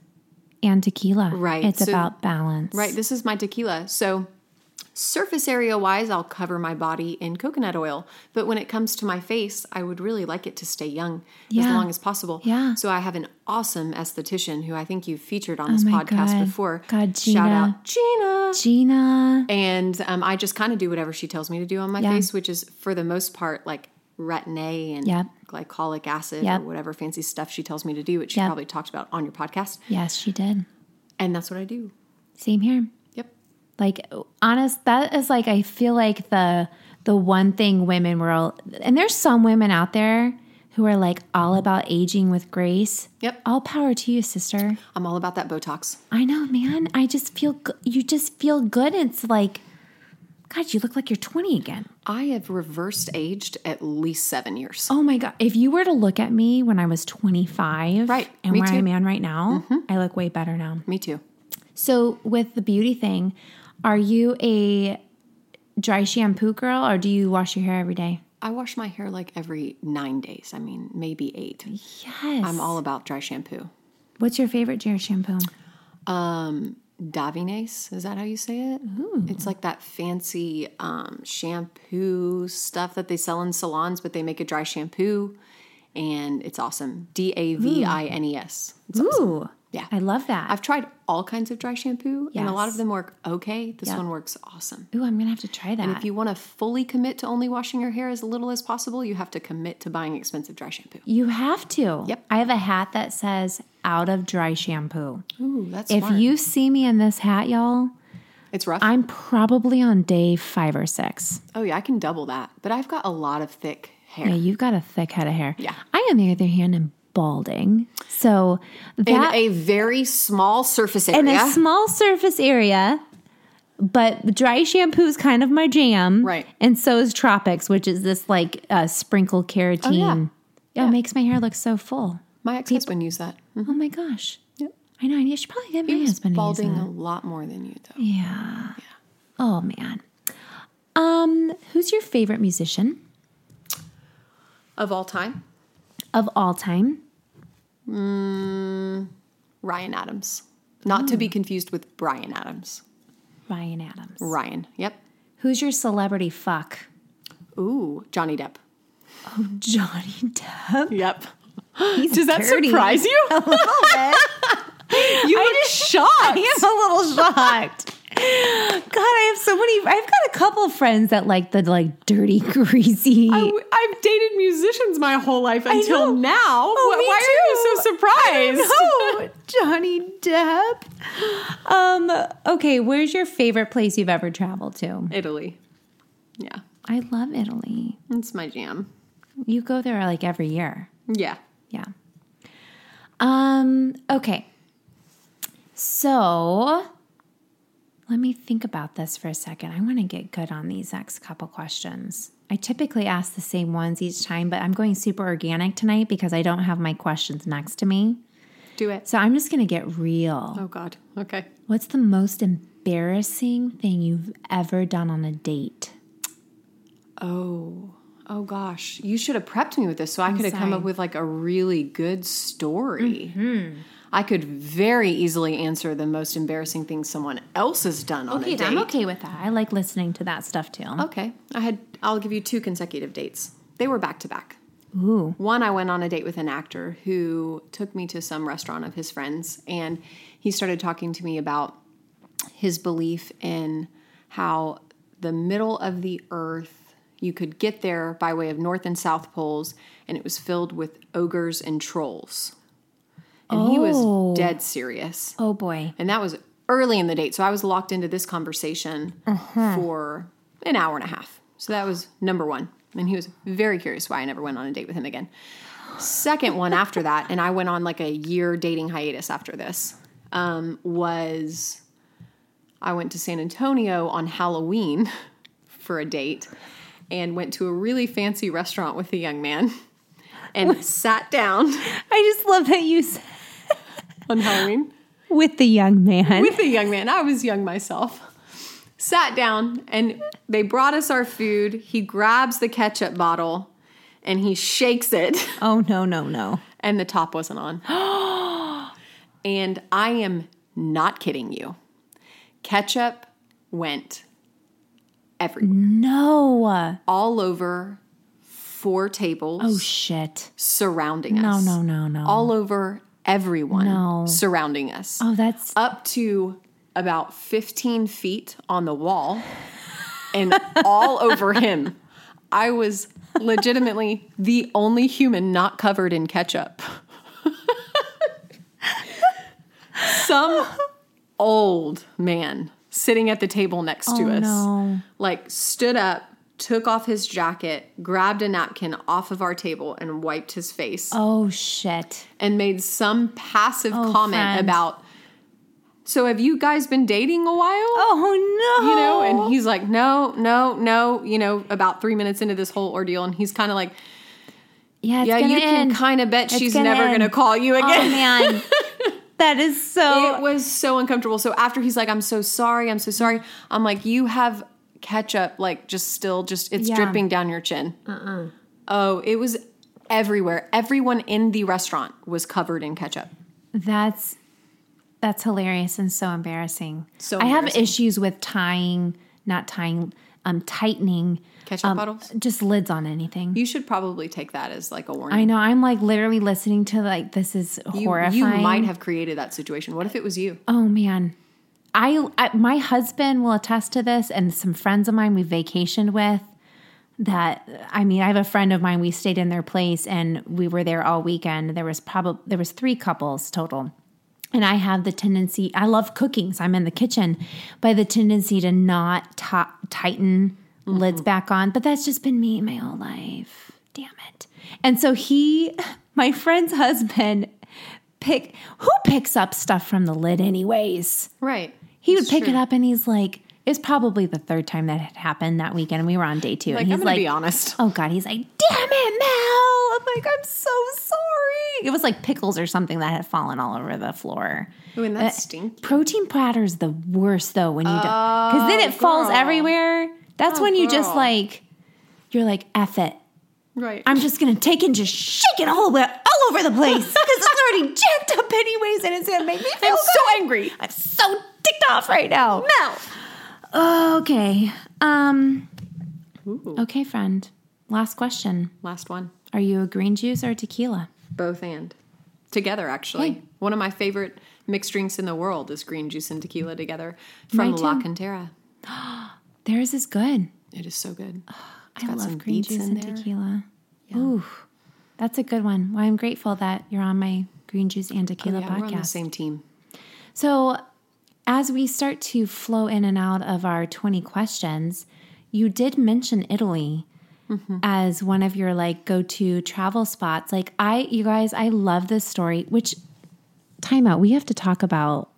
and Tequila. Right, It's so- about balance. Right, this is my tequila. So surface area wise, I'll cover my body in coconut oil. But when it comes to my face, I would really like it to stay young as long as possible. Yeah. So I have an awesome esthetician who I think you've featured on this Oh my podcast God. before. God, Shout out Gina. Gina. And um, I just kind of do whatever she tells me to do on my Yeah. face, which is for the most part like retin A and Yep. glycolic acid Yep. or whatever fancy stuff she tells me to do, which she probably talked about on your podcast. Yes, she did. And that's what I do. Same here. Like honest, that is like I feel like the the one thing women were all, and there's some women out there who are like all about aging with grace. Yep. All power to you, sister. I'm all about that Botox. I know, man. I just feel you just feel good. It's like, God, you look like you're 20 again. I have reversed aged at least seven years. Oh my God. If you were to look at me when I was 25, Right. and where too. Mm-hmm. I'm at right now, I look way better now. Me too. So, with the beauty thing, are you a dry shampoo girl, or do you wash your hair every day? I wash my hair like every nine days. I mean, maybe eight. Yes. I'm all about dry shampoo. What's your favorite dry shampoo? Um, Davines, is that how you say it? It's like that fancy um, shampoo stuff that they sell in salons, but they make a dry shampoo, and it's awesome. D A V I N E S. It's awesome. Yeah. I love that. I've tried all kinds of dry shampoo, and a lot of them work okay. This Yep. one works awesome. Ooh, I'm gonna have to try that. And if you want to fully commit to only washing your hair as little as possible, you have to commit to buying expensive dry shampoo. You have to. Yep. I have a hat that says out of dry shampoo. Ooh, that's If you see me in this hat, y'all, it's rough. I'm probably on day five or six. oh yeah, I can double that, but I've got a lot of thick hair. Yeah, you've got a thick head of hair. Yeah. I, on the other hand, am balding. So in a very small surface area. in a small surface area, but dry shampoo is kind of my jam. Right. And so is Tropics, which is this like uh, sprinkle keratin. yeah. Yeah, It makes my hair look so full. My ex-husband used that. Mhm. Oh my gosh. Yep. I know. I should probably get my He husband balding a lot more than you, though. Yeah. Oh man. Um, who's your favorite musician Of all time, of all time? Mm, Ryan Adams. Not to be hmm. confused with Bryan Adams. Ryan Adams. Ryan. Yep. Who's your celebrity fuck? Ooh, Johnny Depp. Oh, Johnny Depp. Yep. He's Does that dirty. surprise you? A little bit. You look shocked. I am a little shocked. God, I have so many. I've got a couple of friends that like the like dirty, greasy. I, have dated musicians my whole life until now. Oh, Why are you so surprised? Johnny Depp. Um. Okay, where's your favorite place you've ever traveled to? Italy. Yeah, I love Italy. it's my jam. You go there like every year. Yeah. Yeah. Um, okay. So let me think about this for a second. I want to get good on these next couple questions. I typically ask the same ones each time, but I'm going super organic tonight because I don't have my questions next to me. Do it. So I'm just going to get real. Oh God. Okay. What's the most embarrassing thing you've ever done on a date? Oh. Oh gosh. You should have prepped me with this so I could have come up with like a really good story. Mm-hmm. I could very easily answer the most embarrassing thing someone else has done on a Okay, date. I'm okay with that. I like listening to that stuff too. Okay. I had I'll give you two consecutive dates. They were back to back. Ooh. One, I went on a date with an actor who took me to some restaurant of his friends, and he started talking to me about his belief in how the middle of the earth, you could get there by way of north and south poles, and it was filled with ogres and trolls. And he Oh. was dead serious. Oh boy. And that was early in the date. So I was locked into this conversation for an hour and a half. So that was number one. And he was very curious why I never went on a date with him again. Second one after that, and I went on like a year dating hiatus after this, um, was I went to San Antonio on Halloween for a date and went to a really fancy restaurant with a young man and sat down I just love that you said on Halloween. with the young man. with a young man. I was young myself. Sat down and they brought us our food. He grabs the ketchup bottle and he shakes it, oh no, no, no. and the top wasn't on. and I am not kidding you. Ketchup went everywhere, No. all over four tables Oh shit. surrounding No, us. No, no, no, no. All over everyone No. surrounding us. Oh, that's up to about 15 feet on the wall and all over him. I was legitimately the only human not covered in ketchup. Some old man sitting at the table next to Oh, us, no. like stood up, took off his jacket, grabbed a napkin off of our table, and wiped his face oh shit. and made some passive Oh, comment friend. about so have you guys been dating a while Oh no. you know and he's like no no no you know about three minutes into this whole ordeal and he's kind of like yeah, yeah you can kind of bet It's she's gonna never gonna call you Oh again man. that is so it was so uncomfortable so after he's like i'm so sorry i'm so sorry i'm like you have ketchup, like just still, just it's Yeah. dripping down your chin. Uh-uh. Oh, it was everywhere. Everyone in the restaurant was covered in ketchup. That's that's hilarious and so embarrassing. So I have issues with tying, not tying, um, tightening Ketchup um, bottles? just lids on anything. You should probably take that as like a warning. I know. I'm like literally listening to like this is You, horrifying. you might have created that situation. What if it was you? Oh man. I, I my husband will attest to this and some friends of mine we vacationed with that I mean I have a friend of mine we stayed in their place and we were there all weekend. There was probably there was 3 couples total. And I have the tendency I love cooking so I'm in the kitchen have the tendency to not ti- tighten lids mm-hmm. back on but that's just been me my whole life. Damn it. And so he my friend's husband pick who picks up stuff from the lid anyways? Right. He would pick true. it up and he's like, it's probably the third time that had happened that weekend. We were on day two. Like, and I'm he's gonna like, be honest. oh God, he's like, damn it, Mel. I'm like, I'm so sorry. It was like pickles or something that had fallen all over the floor. Ooh, and Uh, that's stinky. Protein platter's the worst though when you don't, because then it falls everywhere. That's when you just like, you're like, F it. Right. I'm just gonna take and just shake it all over, all over the place because it's already jacked up anyways, and it's gonna make me feel I'm so angry. I'm so ticked off right now. Mel. Okay. Um. Ooh. Okay, friend. Last question. Last one. Are you a green juice or tequila? Both and. Together, actually. Hey. One of my favorite mixed drinks in the world is green juice and tequila together from Mine. La Cantera. Theirs is good. It is so good. I got love some green juice and there. tequila. Ooh, that's a good one. Well, I'm grateful that you're on my green juice and tequila Oh, Yeah, we're on the podcast. same team. So, as we start to flow in and out of our 20 questions, you did mention Italy Mm-hmm. as one of your like go to travel spots. Like, I, you guys, I love this story, which, time out, we have to talk about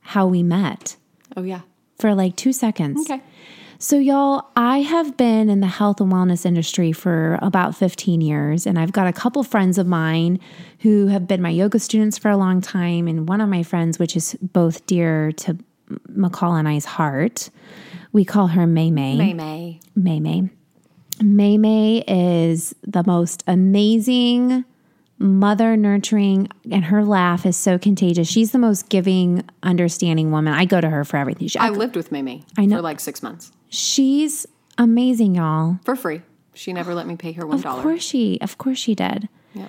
how we met Oh, yeah. for like two seconds. Okay. So, y'all, I have been in the health and wellness industry for about 15 years, and I've got a couple friends of mine who have been my yoga students for a long time. And one of my friends, which is both dear to McCall and I's heart, we call her May May. May May. May May. May May is the most amazing mother nurturing and her laugh is so contagious. She's the most giving, understanding woman. I go to her for everything. She, I lived with May May I know. for like six months she's amazing, y'all. for free. She never let me pay her one Of course she, of course she did. Yep.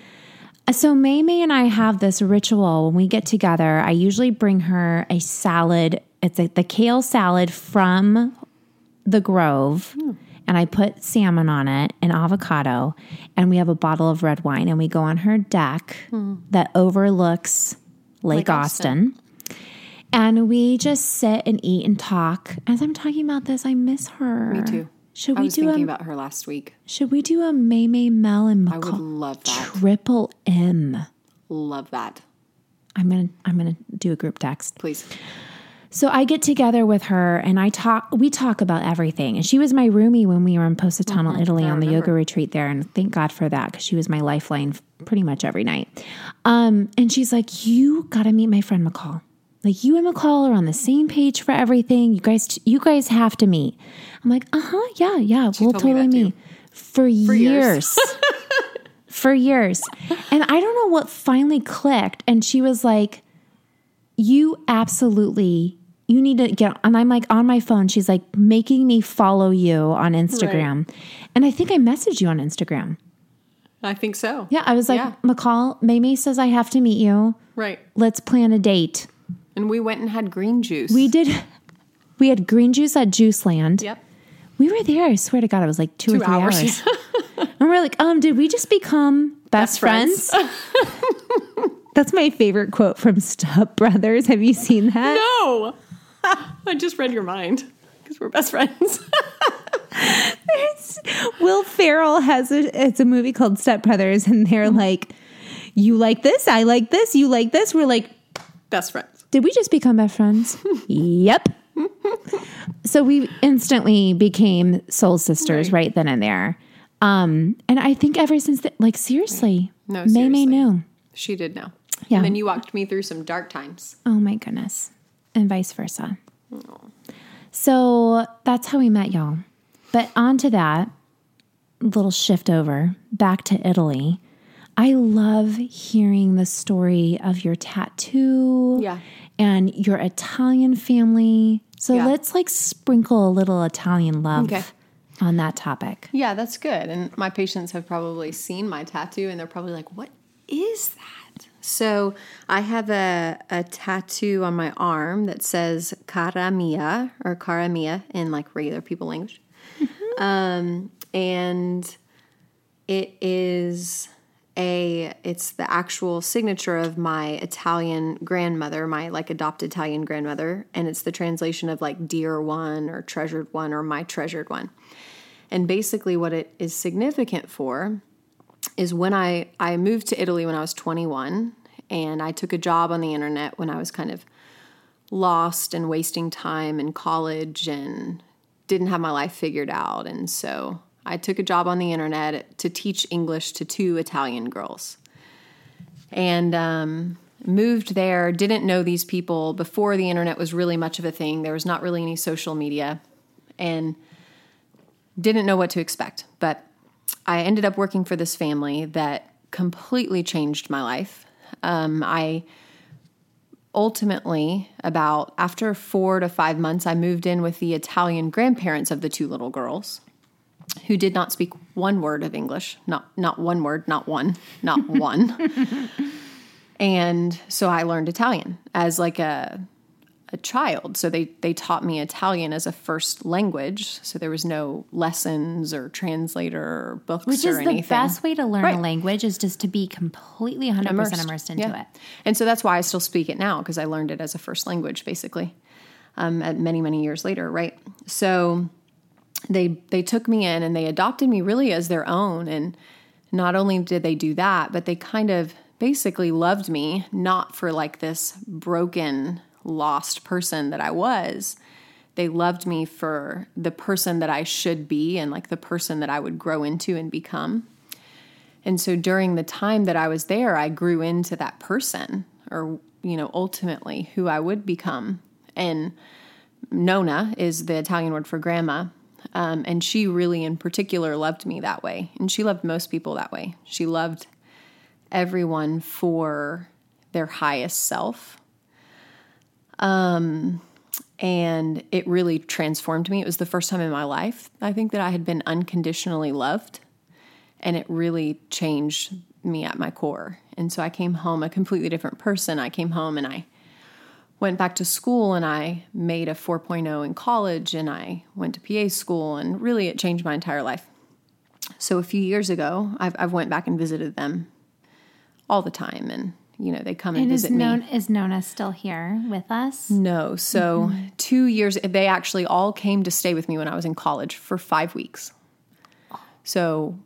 So May May and I have this ritual when we get together. I usually bring her a salad. It's a, the kale salad from the Grove, and I put salmon on it and avocado, and we have a bottle of red wine, and we go on her deck that overlooks Lake, Lake Austin. Austin. And we just sit and eat and talk. As I'm talking about this, I miss her. Me too. Should I we was do thinking a about her last week. Should we do a May May Mel and McCall? I would love that. triple M? Love that. I'm gonna I'm gonna do a group text. Please. So I get together with her and I talk. We talk about everything. And she was my roomie when we were in Positano, Italy, on the yoga retreat there. And thank God for that because she was my lifeline pretty much every night. Um, and she's like, "You got to meet my friend McCall. Like you and McCall are on the same page for everything. You guys, you guys have to meet." I'm like, "Uh huh, yeah, yeah, we'll told me totally too. meet." For, years. years. for years. And I don't know what finally clicked. And she was like, You absolutely, you need to get. And I'm like on my phone. She's like making me follow you on Instagram. And I think I messaged you on Instagram. I think so. Yeah. I was like, Yeah. McCall, May May says I have to meet you. Right. Let's plan a date. And we went and had green juice. We did. We had green juice at Juice Land. Yep. We were there. I swear to God, it was like two, or three hours. hours. and we're like, um, did we just become best, Best friends. friends? That's my favorite quote from Step Brothers. Have you seen that? No. I just read your mind because we're best friends. Will Ferrell has a it's a movie called Step Brothers, and they're like, You like this, I like this, you like this. We're like, best friends. Did we just become best friends? yep. so we instantly became soul sisters right, then and there. Um, and I think ever since that, like seriously, No, May May knew. She did know. Yeah. And then you walked me through some dark times. Oh my goodness. And vice versa. So that's how we met, y'all. But on to that little shift over back to Italy. I love hearing the story of your tattoo Yeah. and your Italian family. So Yeah. let's like sprinkle a little Italian love Okay. on that topic. Yeah, that's good. And my patients have probably seen my tattoo and they're probably like, what is that? So I have a, a tattoo on my arm that says cara mia or cara mia in like regular people language. Um, and it is a it's the actual signature of my Italian grandmother, my like adopted Italian grandmother, and it's the translation of like dear one or treasured one or my treasured one. And basically what it is significant for is when I I moved to Italy when I was 21 and I took a job on the internet when I was kind of lost and wasting time in college and didn't have my life figured out and so I took a job on the internet to teach English to two Italian girls. And um, moved there, didn't know these people before the internet was really much of a thing. There was not really any social media and didn't know what to expect. But I ended up working for this family that completely changed my life. Um, I ultimately, about after four to five months, I moved in with the Italian grandparents of the two little girls who did not speak one word of English, not not one word, not one, not one. and so I learned Italian as like a a child. So they they taught me Italian as a first language. So there was no lessons or translator or books Which or is anything. the best way to learn Right. a language is just to be completely 100% immersed, into Yeah. it. And so that's why I still speak it now because I learned it as a first language, basically, um, at many many years later, right? So they they took me in and they adopted me really as their own, and not only did they do that, but they kind of basically loved me not for like this broken lost person that I was. They loved me for the person that I should be and like the person that I would grow into and become. And so during the time that I was there, I grew into that person or, you know, ultimately who I would become. And Nonna is the Italian word for grandma. Um, and she really, in particular, loved me that way. And she loved most people that way. She loved everyone for their highest self. Um, and it really transformed me. It was the first time in my life, I think, that I had been unconditionally loved and it really changed me at my core. And so I came home a completely different person. I came home and I went back to school and I made a 4.0 in college and I went to PA school and really it changed my entire life. So a few years ago, I've, I've went back and visited them all the time and you know they come and, And is, visit me. is Nonna still here with us? No. So mm-hmm. two years, they actually all came to stay with me when I was in college for five weeks. So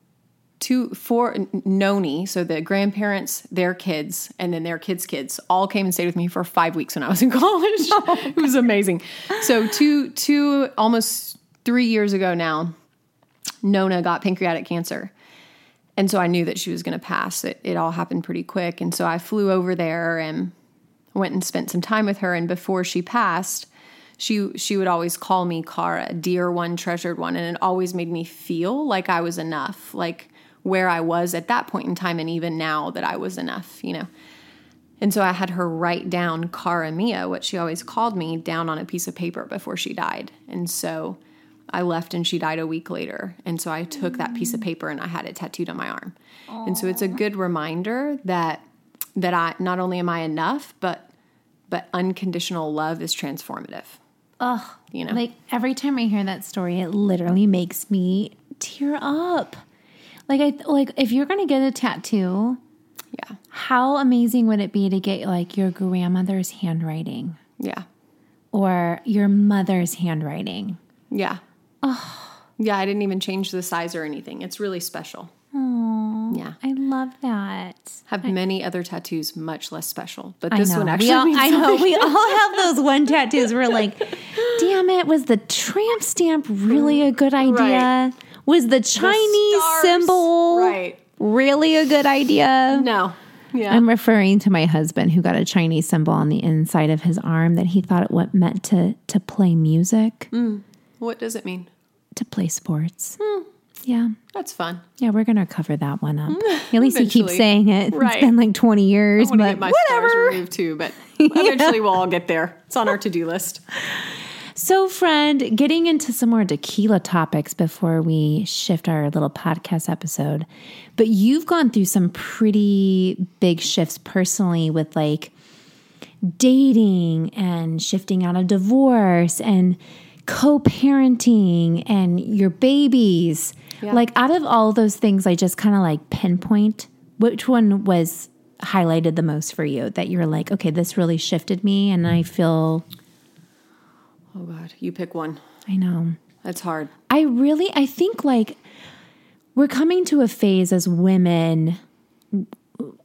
two, four, Nonni, so the grandparents, their kids, and then their kids' kids all came and stayed with me for five weeks when I was in college. Oh it was amazing. So two, two, almost three years ago now, Nonna got pancreatic cancer. And so I knew that she was going to pass. It, it all happened pretty quick. And so I flew over there and went and spent some time with her. And before she passed, she she would always call me Cara, dear one, treasured one, and it always made me feel like I was enough, like where I was at that point in time, and even now that I was enough, you know. And so I had her write down Cara Mia, what she always called me, down on a piece of paper before she died. And so I left and she died a week later. And so I took that piece of mm. paper and I had it tattooed on my arm. And so it's a good reminder that that I not only am I enough, but but unconditional love is transformative. Ugh. You know. Like every time I hear that story, it literally makes me tear up. Like I like if you're gonna get a tattoo, Yeah. how amazing would it be to get like your grandmother's handwriting Yeah. or your mother's handwriting? Yeah. Oh. Yeah, I didn't even change the size or anything. It's really special. Yeah. I love that. Have many other tattoos much less special, but this one actually all- I know we all have those one tattoos. We're like, damn it, was the tramp stamp really a good idea? Right. Was the Chinese stars. symbol Right. really a good idea? No. Yeah. I'm referring to my husband who got a Chinese symbol on the inside of his arm that he thought it what meant to to play music, mm. What does it mean? to play sports. Hmm. Yeah. That's fun. Yeah, we're gonna cover that one up. Mm. At least he keeps saying it. Right. It's been like 20 years, I but get my stars whatever. removed too, but eventually we'll all get there. It's on our to do list. So, friend, getting into some more tequila topics before we shift our little podcast episode. But you've gone through some pretty big shifts personally with like dating and shifting out of divorce and co parenting and your babies. Yeah. Like, out of all those things, I just kind of like pinpoint which one was highlighted the most for you that you're like, okay, this really shifted me and I feel, Oh God, you pick one. I know. That's hard. I really I think like we're coming to a phase as women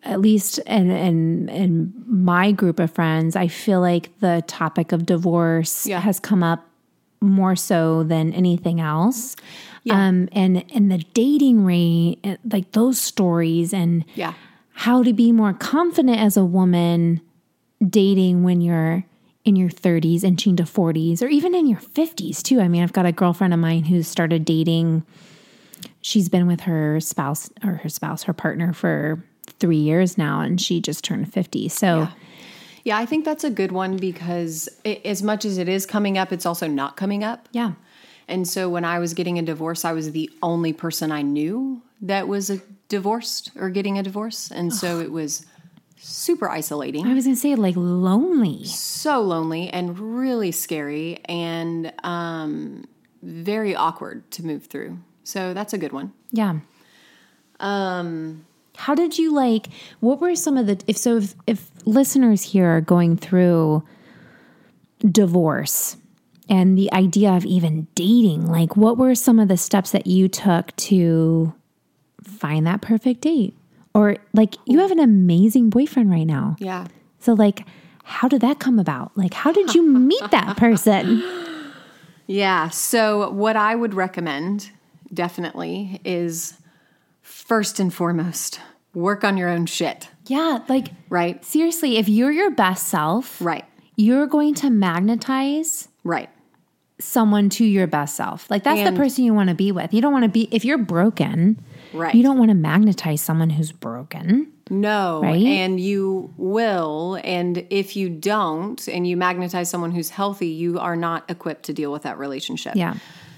at least in in in my group of friends, I feel like the topic of divorce Yeah. has come up more so than anything else. Um and and the dating rate like those stories and Yeah. how to be more confident as a woman dating when you're in your 30s inching to 40s or even in your 50s too. I mean, I've got a girlfriend of mine who's started dating she's been with her spouse or her spouse, her partner for 3 years now and she just turned 50. So Yeah, I think that's a good one because it, as much as it is coming up, it's also not coming up. yeah. And so when I was getting a divorce, I was the only person I knew that was a divorced or getting a divorce. And so it was super isolating, I was to say like lonely. so lonely and really scary and um, very awkward to move through. So that's a good one. Yeah. Um how did you like what were some of the if so if, if listeners here are going through divorce and the idea of even dating, like what were some of the steps that you took to find that perfect date? Or like you have an amazing boyfriend right now. Yeah. So like how did that come about? Like how did you meet that person? Yeah. So, what I would recommend definitely is first and foremost, work on your own shit, Yeah, like right? seriously, if you're your best self, Right. you're going to magnetize Right. someone to your best self. Like that's And- the person you want to be with. You don't want to be if you're broken. Right. You don't want to magnetize someone who's broken. No. Right? And you will. And if you don't, and you magnetize someone who's healthy, you are not equipped to deal with that relationship. Yeah.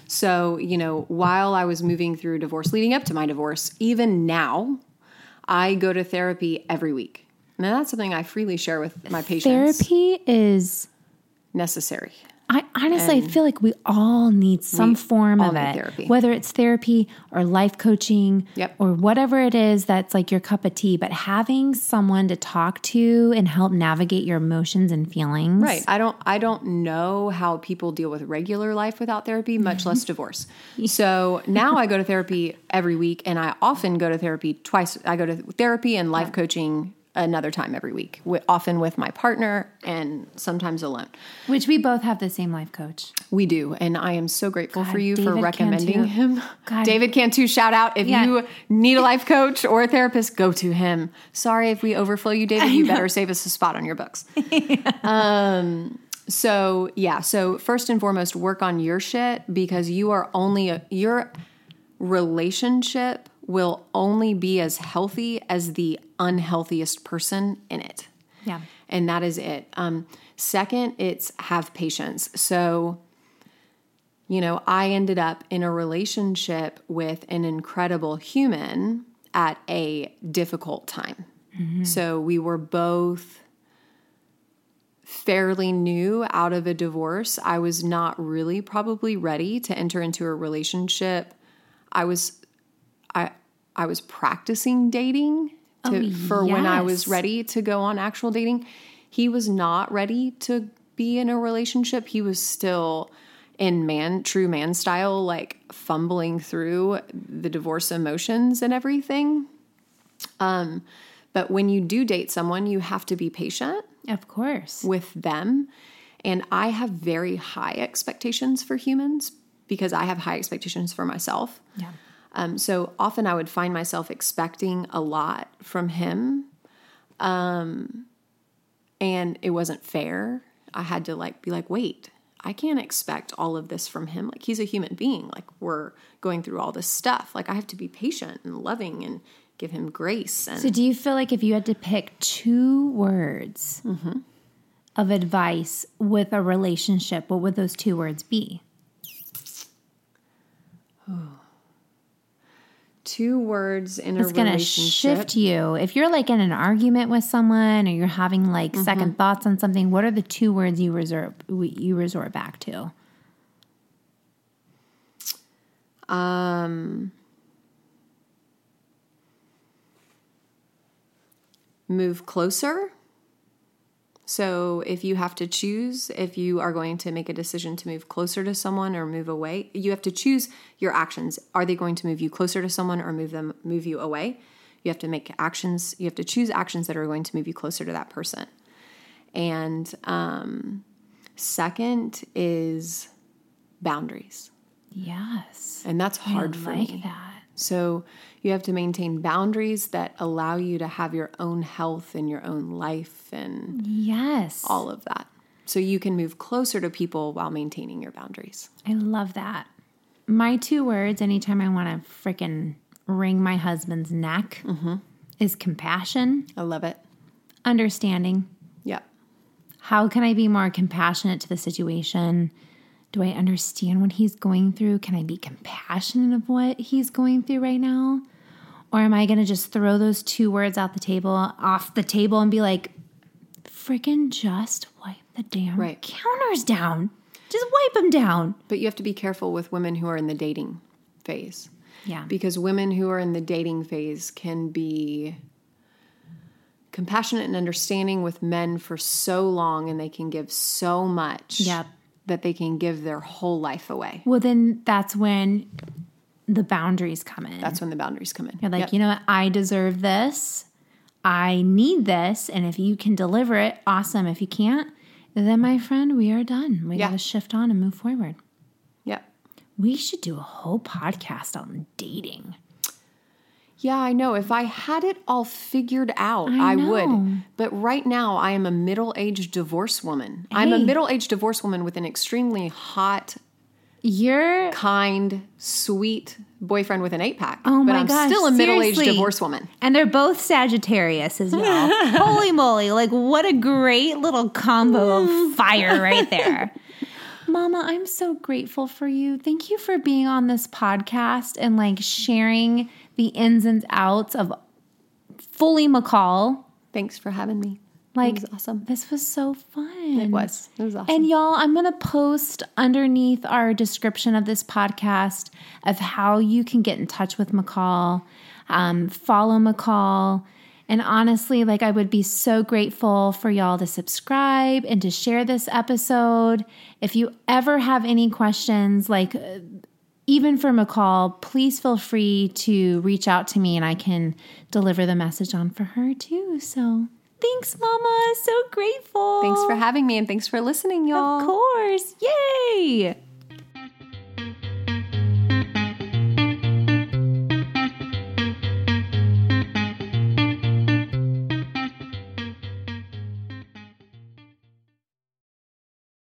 So, you know, while I was moving through divorce, leading up to my divorce, even now, I go to therapy every week. Now, that's something I freely share with my patients. Therapy is Necessary. I honestly I feel like we all need some form of it. therapy. Whether it's therapy or life coaching Yep. or whatever it is that's like your cup of tea, but having someone to talk to and help navigate your emotions and feelings. Right. I don't I don't know how people deal with regular life without therapy, much less divorce. So now I go to therapy every week and I often go to therapy twice. I go to therapy and life coaching another time every week, often with my partner and sometimes alone. Which we both have the same life coach. We do, and I am so grateful for God, you for recommending Cantu. him. God. David Cantu, shout out. If Yeah. you need a life coach or a therapist, go to him. Sorry if we overflow you, David. You better save us a spot on your books. um, so yeah, so first and foremost, work on your shit because you are only a, your relationship will only be as healthy as the unhealthiest person in it Yeah. and that is it. Um, second, it's have patience. So, you know, I ended up in a relationship with an incredible human at a difficult time. So we were both fairly new out of a divorce. I was not really probably ready to enter into a relationship. I was I I was practicing dating to, Oh, for when I was ready to go on actual dating. He was not ready to be in a relationship. He was still in man true man style like fumbling through the divorce emotions and everything. Um but when you do date someone, you have to be patient Of course. with them. And I have very high expectations for humans because I have high expectations for myself. Yeah. Um, so often I would find myself expecting a lot from him. Um, and it wasn't fair. I had to like be like, wait, I can't expect all of this from him. Like he's a human being. Like we're going through all this stuff. Like I have to be patient and loving and give him grace. And So, do you feel like if you had to pick two words of advice with a relationship, what would those two words be? Two words in It's a going to relationship. shift you. If you're like in an argument with someone or you're having like second thoughts on something, what are the two words you resort you resort back to? Um, move closer. So, if you have to choose, if you are going to make a decision to move closer to someone or move away, you have to choose your actions. Are they going to move you closer to someone or move them move you away? You have to make actions. You have to choose actions that are going to move you closer to that person. And um, second is boundaries, Yes. and that's hard I for like me. that. So you have to maintain boundaries that allow you to have your own health and your own life and Yes. all of that. So you can move closer to people while maintaining your boundaries. I love that. My two words, anytime I want to freaking wring my husband's neck, mm-hmm. is compassion, I love it. understanding. Yep. How can I be more compassionate to the situation? Do I understand what he's going through? Can I be compassionate of what he's going through right now? Or am I going to just throw those two words out the table, off the table, and be like, freaking just wipe the damn Right. counters down? Just wipe them down. But you have to be careful with women who are in the dating phase Yeah. because women who are in the dating phase can be compassionate and understanding with men for so long and they can give so much Yep. That they can give their whole life away. Well, then that's when the boundaries come in. That's when the boundaries come in. You're like, Yep. you know what? I deserve this. I need this. And if you can deliver it, awesome. If you can't, then my friend, we are done. We Yeah. got to shift on and move forward. Yep. We should do a whole podcast on dating. Yeah, I know. If I had it all figured out, I I, would. But right now, I am a middle aged divorce woman. I'm a middle aged divorce woman with an extremely hot, You're kind, sweet boyfriend with an eight pack. Oh but my I'm gosh, still a middle aged divorce woman. And they're both Sagittarius as well. Holy moly. Like, what a great little combo of mm. fire right there. Mama, I'm so grateful for you. Thank you for being on this podcast and like sharing the ins and outs of fully McCall. Thanks for having me. Like, was awesome. this was so fun. It was. It was awesome. And y'all, I'm going to post underneath our description of this podcast of how you can get in touch with McCall, um, follow McCall. And honestly, like I would be so grateful for y'all to subscribe and to share this episode. If you ever have any questions, like even for McCall, please feel free to reach out to me and I can deliver the message on for her too. So thanks, Mama. So grateful. thanks for having me and thanks for listening, y'all. Of course. Yay.